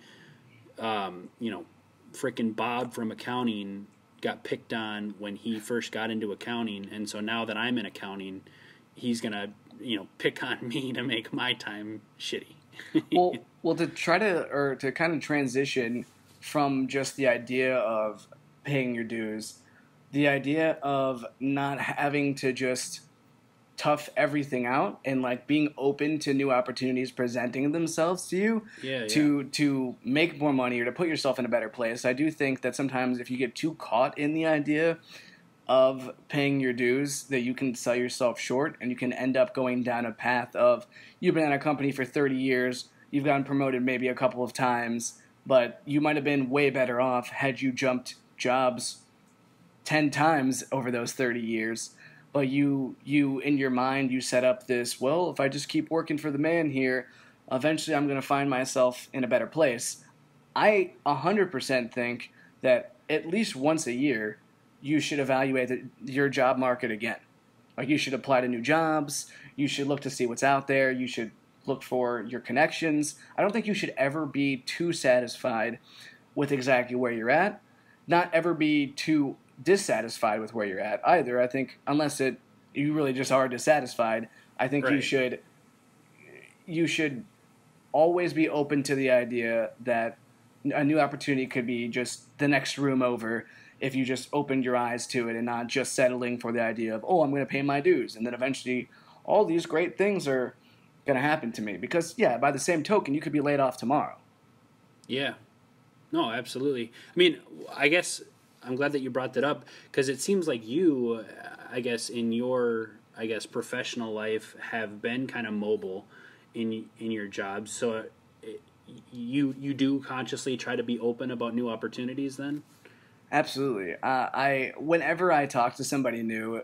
um, you know, freaking Bob from accounting got picked on when he first got into accounting, and so now that I'm in accounting, he's gonna you know pick on me to make my time shitty. well, well, to try to or to kind of transition from just the idea of paying your dues, the idea of not having to just tough everything out and like being open to new opportunities presenting themselves to you yeah, to yeah. to make more money or to put yourself in a better place. I do think that sometimes if you get too caught in the idea of paying your dues that you can sell yourself short and you can end up going down a path of you've been at a company for 30 years, you've gotten promoted maybe a couple of times, but you might have been way better off had you jumped jobs 10 times over those 30 years but you you in your mind you set up this well if i just keep working for the man here eventually i'm going to find myself in a better place. I 100% think that at least once a year you should evaluate the, your job market again. Like you should apply to new jobs. You should look to see what's out there. You should look for your connections. I don't think you should ever be too satisfied with exactly where you're at. Not ever be too dissatisfied with where you're at either. I think unless it you really just are dissatisfied, I think Right. you should you should always be open to the idea that a new opportunity could be just the next room over if you just opened your eyes to it and not just settling for the idea of oh I'm going to pay my dues and then eventually all these great things are going to happen to me because yeah by the same token you could be laid off tomorrow Yeah. No, absolutely. I mean, I guess I'm glad that you brought that up because it seems like you, I guess, in your, I guess, professional life, have been kind of mobile in in your jobs. So, it, you you do consciously try to be open about new opportunities. Then, Absolutely. Uh, I whenever I talk to somebody new,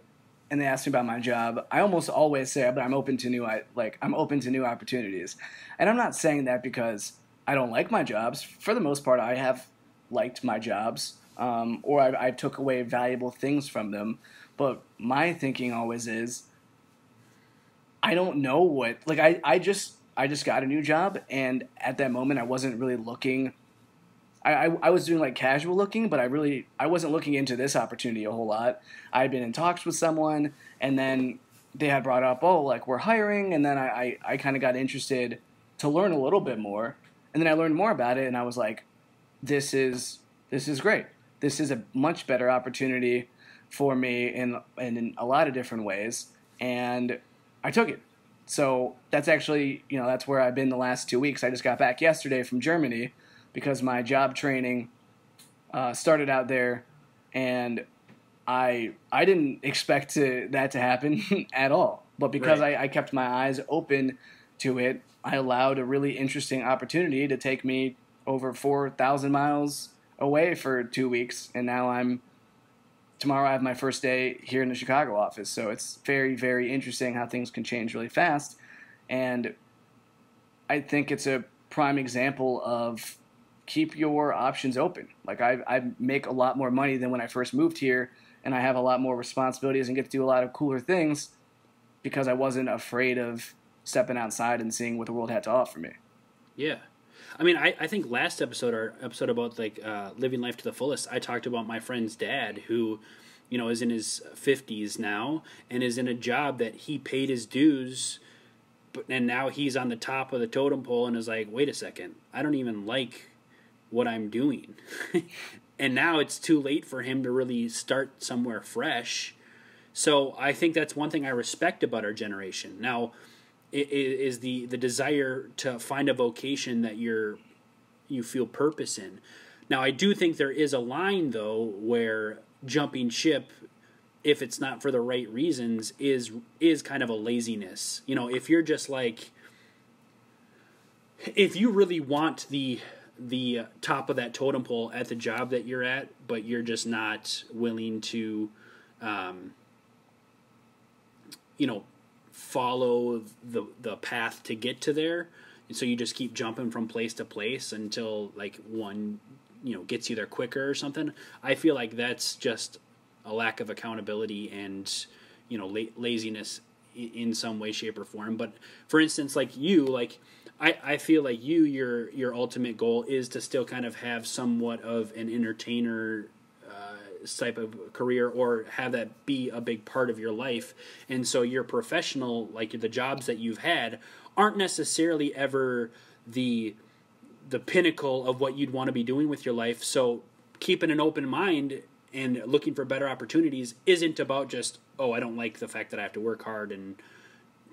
and they ask me about my job, I almost always say, "But I'm open to new, I like I'm open to new opportunities." And I'm not saying that because I don't like my jobs. For the most part, I have liked my jobs, um, or I, I took away valuable things from them. But my thinking always is, I don't know what like I, I just I just got a new job, and at that moment, I wasn't really looking I, I, I was doing like casual looking, but I really I wasn't looking into this opportunity a whole lot. I had been in talks with someone, and then they had brought up, oh, like we're hiring, and then I I, I kind of got interested to learn a little bit more, and then I learned more about it, and I was like, this is this is great. This is a much better opportunity for me in in, in a lot of different ways, and I took it. So that's actually you know that's where I've been the last two weeks. I just got back yesterday from Germany because my job training uh, started out there, and I I didn't expect to, that to happen at all. But because Right. I, I kept my eyes open to it, I allowed a really interesting opportunity to take me over four thousand miles away for two weeks, and now I'm tomorrow. I have my first day here in the Chicago office, so it's very very interesting how things can change really fast, and I think it's a prime example of keep your options open. Like I, I make a lot more money than when I first moved here, and I have a lot more responsibilities and get to do a lot of cooler things because I wasn't afraid of stepping outside and seeing what the world had to offer me. yeah. I mean, I, I think last episode, our episode about like uh, living life to the fullest, I talked about my friend's dad who, you know, is in his fifties now and is in a job that he paid his dues, but and now he's on the top of the totem pole and is like, wait a second, I don't even like what I'm doing, and now it's too late for him to really start somewhere fresh. So I think that's one thing I respect about our generation. Now, is the the desire to find a vocation that you're you feel purpose in. Now, I do think there is a line though where jumping ship if it's not for the right reasons is is kind of a laziness. You know, if you're just like if you really want the the top of that totem pole at the job that you're at, but you're just not willing to um, you know follow the the path to get to there. And so you just keep jumping from place to place until like one you know gets you there quicker or something. I feel like that's just a lack of accountability and you know la- laziness in some way shape or form. But for instance like you like I, I feel like you your your ultimate goal is to still kind of have somewhat of an entertainer type of career or have that be a big part of your life. And so your professional, like the jobs that you've had, aren't necessarily ever the the pinnacle of what you'd want to be doing with your life. So keeping an open mind and looking for better opportunities isn't about just oh I don't like the fact that I have to work hard and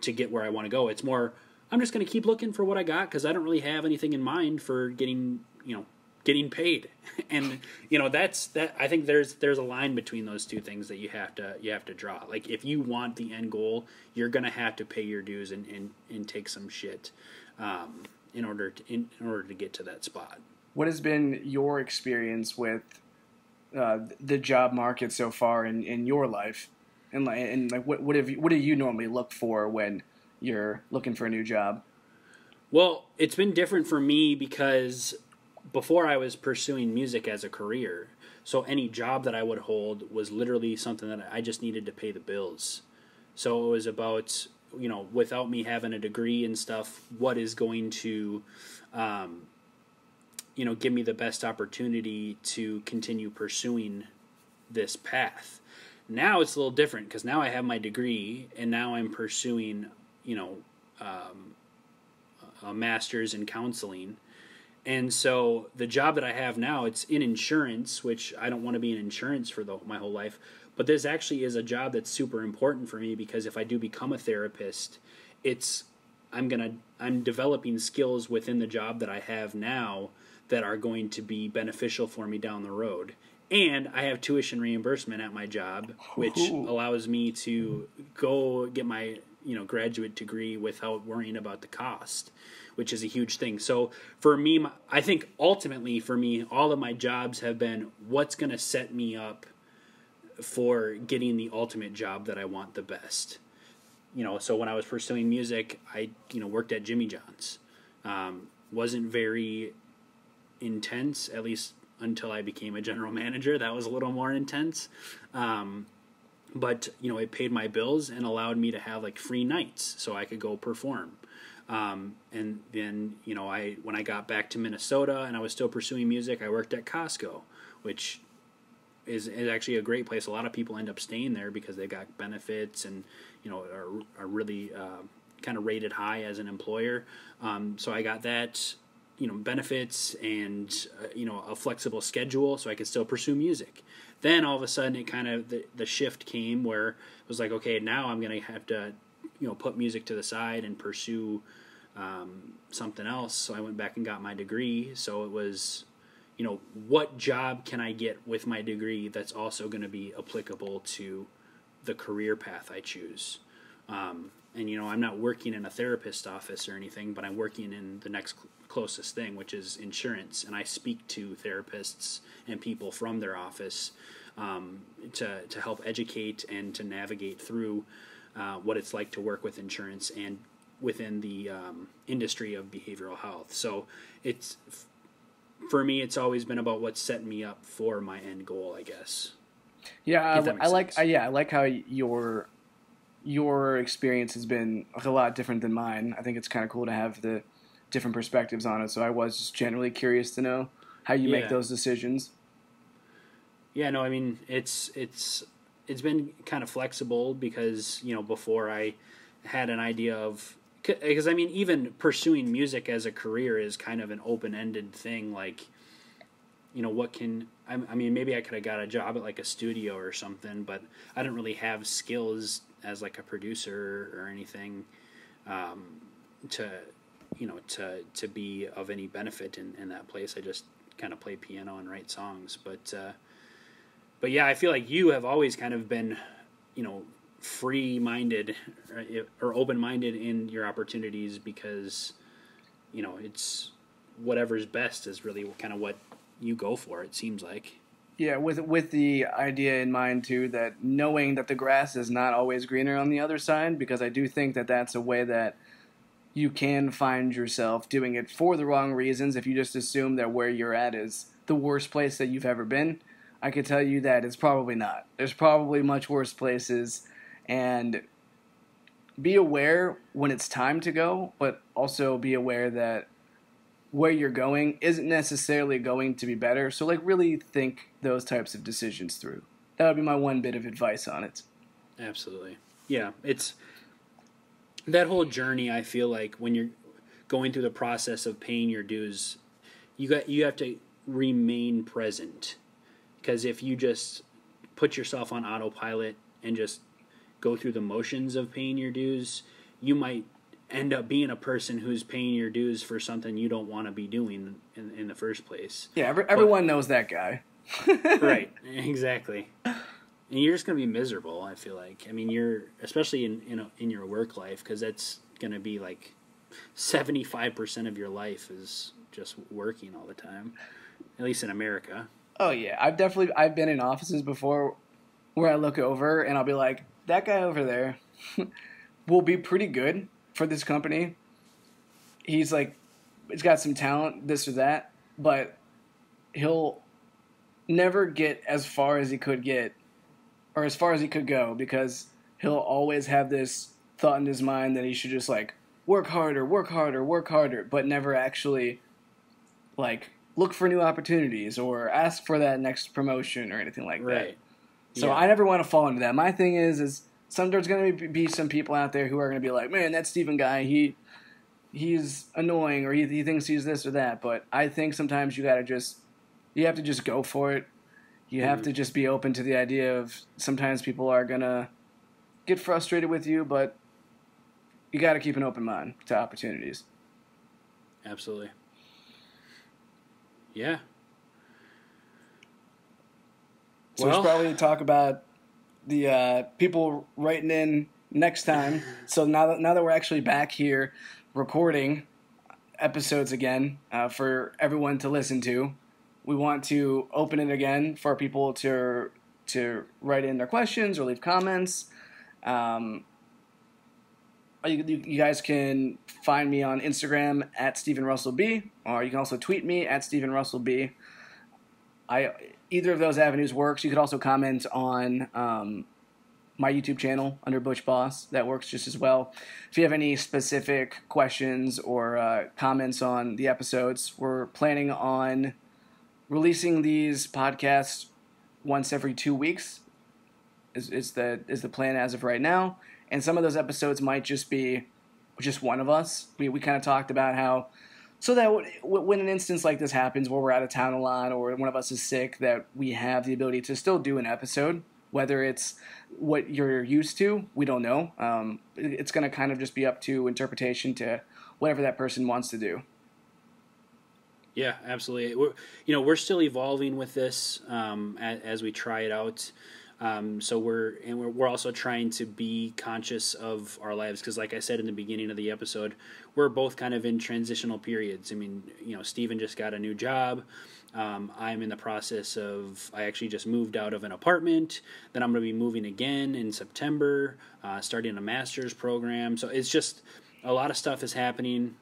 to get where I want to go. It's more I'm just going to keep looking for what I got because I don't really have anything in mind for getting you know getting paid. And you know that's that i think there's there's a line between those two things that you have to you have to draw. Like if you want the end goal you're gonna have to pay your dues and and, and take some shit um, in order to in, in, order to get to that spot. What has been your experience with uh, the job market so far in, in your life? And like and like what what have you, what do you normally look for when you're looking for a new job? Well it's been different for me because before I was pursuing music as a career, so any job that I would hold was literally something that I just needed to pay the bills. So it was about you know without me having a degree and stuff, what is going to um, you know give me the best opportunity to continue pursuing this path. Now it's a little different because now I have my degree and now I'm pursuing you know um, a master's in counseling and so the job that I have now, it's in insurance, which I don't want to be in insurance for the, my whole life. But this actually is a job that's super important for me because if I do become a therapist, it's I'm gonna I'm developing skills within the job that I have now that are going to be beneficial for me down the road. And I have tuition reimbursement at my job, which Ooh. allows me to go get my you know graduate degree without worrying about the cost which is a huge thing. So for me, I think ultimately for me, all of my jobs have been what's going to set me up for getting the ultimate job that I want the best. You know, so when I was pursuing music, I you know worked at Jimmy John's. Um, wasn't very intense, at least until I became a general manager. That was a little more intense. Um, but you know, it paid my bills and allowed me to have like free nights, so I could go perform. Um, and then, you know, I when I got back to Minnesota and I was still pursuing music, I worked at Costco, which is, is actually a great place. A lot of people end up staying there because they got benefits and you know are are really uh, kind of rated high as an employer. Um, so I got that you know benefits and uh, you know a flexible schedule so I could still pursue music. Then all of a sudden it kind of the, the shift came where it was like okay now I'm gonna have to you know put music to the side and pursue um, something else. So I went back and got my degree. So it was, you know, what job can I get with my degree that's also going to be applicable to the career path I choose. Um, and you know, I'm not working in a therapist office or anything, but I'm working in the next cl- closest thing, which is insurance. And I speak to therapists and people from their office um, to to help educate and to navigate through uh, what it's like to work with insurance and within the um, industry of behavioral health. So it's for me, it's always been about what's setting me up for my end goal, I guess. Yeah, I, I like. I, yeah, I like how your your experience has been a lot different than mine. I think it's kind of cool to have the different perspectives on it. So I was just generally curious to know how you yeah. make those decisions. Yeah, no, I mean it's it's it's been kind of flexible because you know before I had an idea of because I mean even pursuing music as a career is kind of an open ended thing like you know what can I, I mean maybe I could have got a job at like a studio or something but I didn't really have skills as like a producer or anything um, to you know to to be of any benefit in, in that place. I just kind of play piano and write songs but uh, but yeah, I feel like you have always kind of been, you know, free minded or, open minded in your opportunities because, you know, it's whatever's best is really kind of what you go for. It seems like. Yeah, with with the idea in mind too that knowing that the grass is not always greener on the other side, because I do think that that's a way that you can find yourself doing it for the wrong reasons if you just assume that where you're at is the worst place that you've ever been I can tell you that it's probably not. There's probably much worse places, and be aware when it's time to go, but also be aware that where you're going isn't necessarily going to be better. So like really think those types of decisions through. That would be my one bit of advice on it. Absolutely. Yeah, it's that whole journey I feel like when you're going through the process of paying your dues, you got you have to remain present. Because if you just put yourself on autopilot and just go through the motions of paying your dues, you might end up being a person who's paying your dues for something you don't want to be doing in, in the first place. Yeah, every, everyone but, knows that guy. right, exactly. And you're just going to be miserable, I feel like. I mean, you're, especially in, in, a, in your work life, because that's going to be like 75% of your life is just working all the time, at least in America. Oh yeah, I've definitely I've been in offices before where I look over and I'll be like, that guy over there will be pretty good for this company. He's like, he's got some talent, this or that, but he'll never get as far as he could get, or as far as he could go, because he'll always have this thought in his mind that he should just like work harder, work harder, work harder, but never actually like look for new opportunities or ask for that next promotion or anything like right. that. So yeah. I never want to fall into that. My thing is, is some there's going to be some people out there who are going to be like, man, that Steven guy, he he's annoying or he, he thinks he's this or that. But I think sometimes you got to just you have to just go for it. You have mm-hmm. to just be open to the idea of sometimes people are gonna get frustrated with you, but you got to keep an open mind to opportunities. Absolutely. Yeah. So well, we should probably talk about the uh, people writing in next time. so now that now that we're actually back here recording episodes again uh, for everyone to listen to, we want to open it again for people to to write in their questions or leave comments. Um, you, you, guys can find me on Instagram at Stephen Russell B, or you can also tweet me at Stephen Russell B. I either of those avenues works. You could also comment on um, my YouTube channel under Butch Boss. That works just as well. If you have any specific questions or uh, comments on the episodes, we're planning on releasing these podcasts once every two weeks. Is, is the is the plan as of right now? And some of those episodes might just be just one of us. We we kind of talked about how so that w- when an instance like this happens where we're out of town a lot or one of us is sick, that we have the ability to still do an episode. Whether it's what you're used to, we don't know. Um, it's going to kind of just be up to interpretation to whatever that person wants to do. Yeah, absolutely. We're, you know, we're still evolving with this um, as, as, we try it out. Um, so we're and we're, we're also trying to be conscious of our lives because, like I said in the beginning of the episode, we're both kind of in transitional periods. I mean, you know, Stephen just got a new job. Um, I'm in the process of I actually just moved out of an apartment. Then I'm going to be moving again in September, uh, starting a master's program. So it's just a lot of stuff is happening.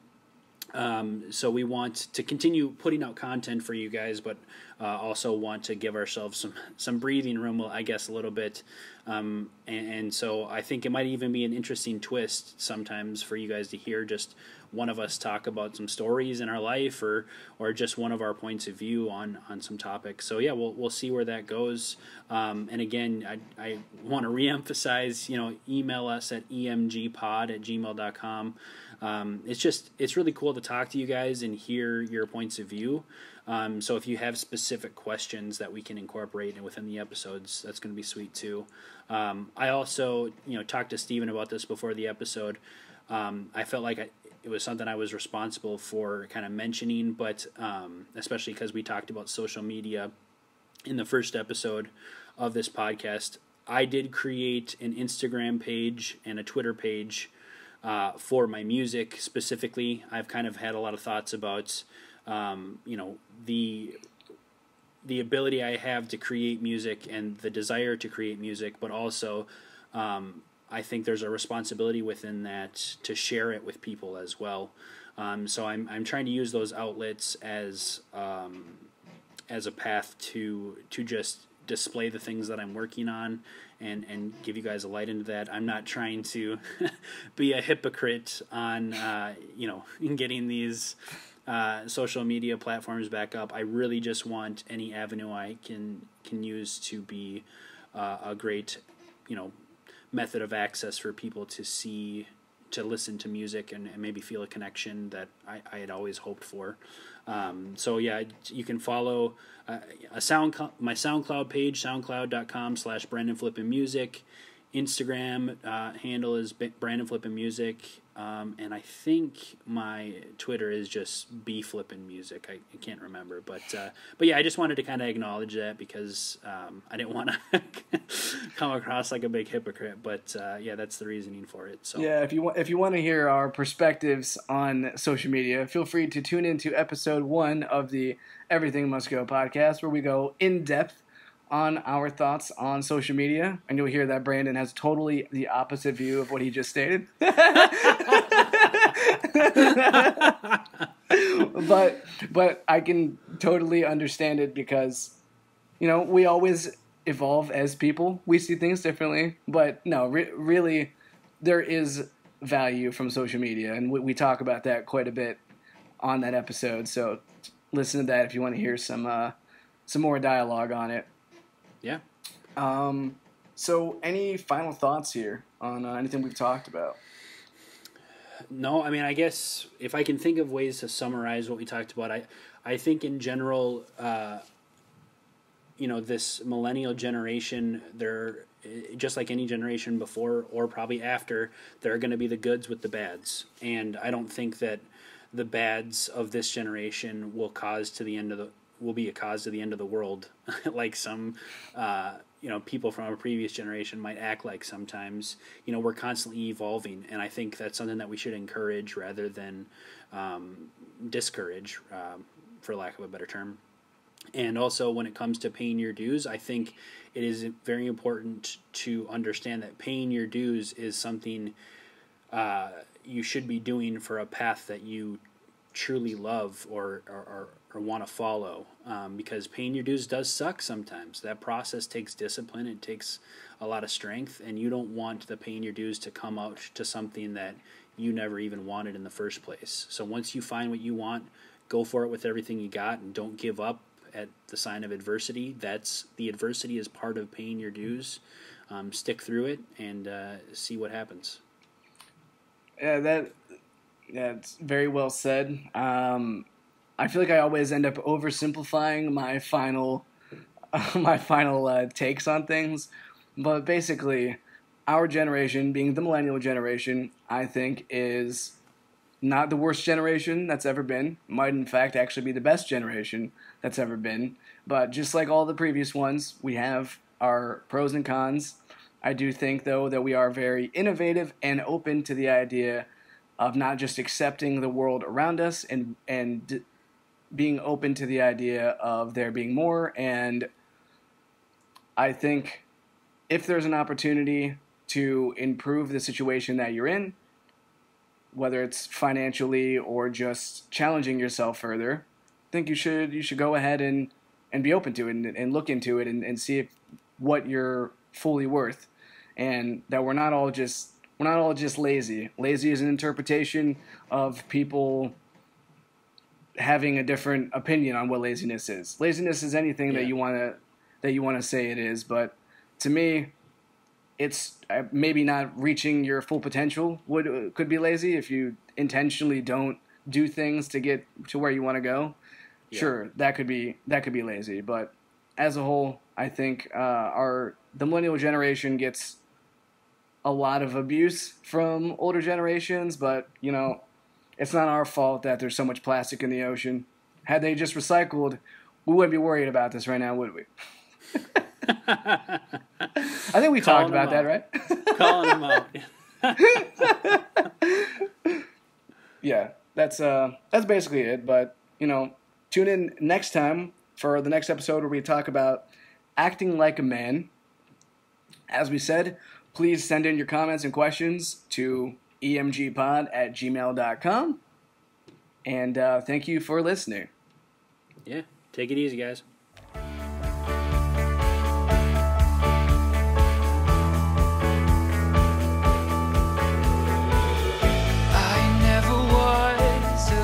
Um, so we want to continue putting out content for you guys, but uh, also want to give ourselves some some breathing room, I guess, a little bit. Um, and, and, so I think it might even be an interesting twist sometimes for you guys to hear just one of us talk about some stories in our life, or or just one of our points of view on on some topics. So yeah, we'll we'll see where that goes. Um, and again, I I want to reemphasize, you know, email us at emgpod at gmail.com. Um, it's just it's really cool to talk to you guys and hear your points of view. Um, so if you have specific questions that we can incorporate within the episodes, that's going to be sweet too. Um, I also, you know, talked to Steven about this before the episode. Um, I felt like I, it was something I was responsible for kind of mentioning, but um, especially because we talked about social media in the first episode of this podcast. I did create an Instagram page and a Twitter page uh, for my music specifically. I've kind of had a lot of thoughts about um, you know the the ability I have to create music and the desire to create music, but also um, I think there's a responsibility within that to share it with people as well. Um, so I'm I'm trying to use those outlets as um, as a path to to just display the things that I'm working on and and give you guys a light into that. I'm not trying to be a hypocrite on uh, you know in getting these uh, social media platforms back up. I really just want any avenue I can can use to be uh, a great, you know, method of access for people to see, to listen to music and, and maybe feel a connection that I, I had always hoped for. Um, so yeah, you can follow uh, a sound my SoundCloud page, soundcloud.com slash Brandon Flippin Music. Instagram uh, handle is Brandon Flippin Music. Um, and I think my Twitter is just B Flippin Music. I, I, can't remember, but uh, but yeah, I just wanted to kind of acknowledge that because um, I didn't want to come across like a big hypocrite. But uh, yeah, that's the reasoning for it. So yeah, if you want if you want to hear our perspectives on social media, feel free to tune into episode one of the Everything Must Go podcast, where we go in depth on our thoughts on social media, and you'll hear that Brandon has totally the opposite view of what he just stated. but but I can totally understand it because you know we always evolve as people. We see things differently, but no, re- really, there is value from social media, and we, we talk about that quite a bit on that episode. So listen to that if you want to hear some uh, some more dialogue on it. Yeah. Um, so, any final thoughts here on uh, anything we've talked about? No, I mean, I guess if I can think of ways to summarize what we talked about, I, I think in general, uh, you know, this millennial generation, they're just like any generation before or probably after, there are going to be the goods with the bads, and I don't think that the bads of this generation will cause to the end of the will be a cause to the end of the world, like some uh, you know people from a previous generation might act like sometimes. You know, we're constantly evolving, and I think that's something that we should encourage rather than um, discourage, um, for lack of a better term. And also, when it comes to paying your dues, I think it is very important to understand that paying your dues is something uh, you should be doing for a path that you truly love or, or, or or want to follow um, because paying your dues does suck sometimes. That process takes discipline, it takes a lot of strength, and you don't want the paying your dues to come out to something that you never even wanted in the first place. So once you find what you want, go for it with everything you got and don't give up at the sign of adversity. That's the adversity is part of paying your dues. Um, stick through it and uh, see what happens. Yeah, that that's very well said. Um, I feel like I always end up oversimplifying my final uh, my final uh, takes on things, but basically, our generation, being the millennial generation, I think is not the worst generation that's ever been. Might in fact actually be the best generation that's ever been. But just like all the previous ones, we have our pros and cons. I do think though that we are very innovative and open to the idea of not just accepting the world around us and and being open to the idea of there being more. And I think if there's an opportunity to improve the situation that you're in, whether it's financially or just challenging yourself further, I think you should you should go ahead and, and be open to it and, and look into it and, and see if, what you're fully worth. And that we're not all just we're not all just lazy. Lazy is an interpretation of people having a different opinion on what laziness is. Laziness is anything yeah. that you want to that you want to say it is, but to me, it's uh, maybe not reaching your full potential. Would uh, could be lazy if you intentionally don't do things to get to where you want to go. Yeah. Sure, that could be that could be lazy, but as a whole, I think uh, our the millennial generation gets a lot of abuse from older generations, but you know it's not our fault that there's so much plastic in the ocean. Had they just recycled, we wouldn't be worried about this right now, would we? I think we Calling talked about that, right? Calling them out. yeah, that's uh, that's basically it. But you know, tune in next time for the next episode where we talk about acting like a man. As we said, please send in your comments and questions to emgpod at gmail.com. And uh, thank you for listening. Yeah. Take it easy, guys.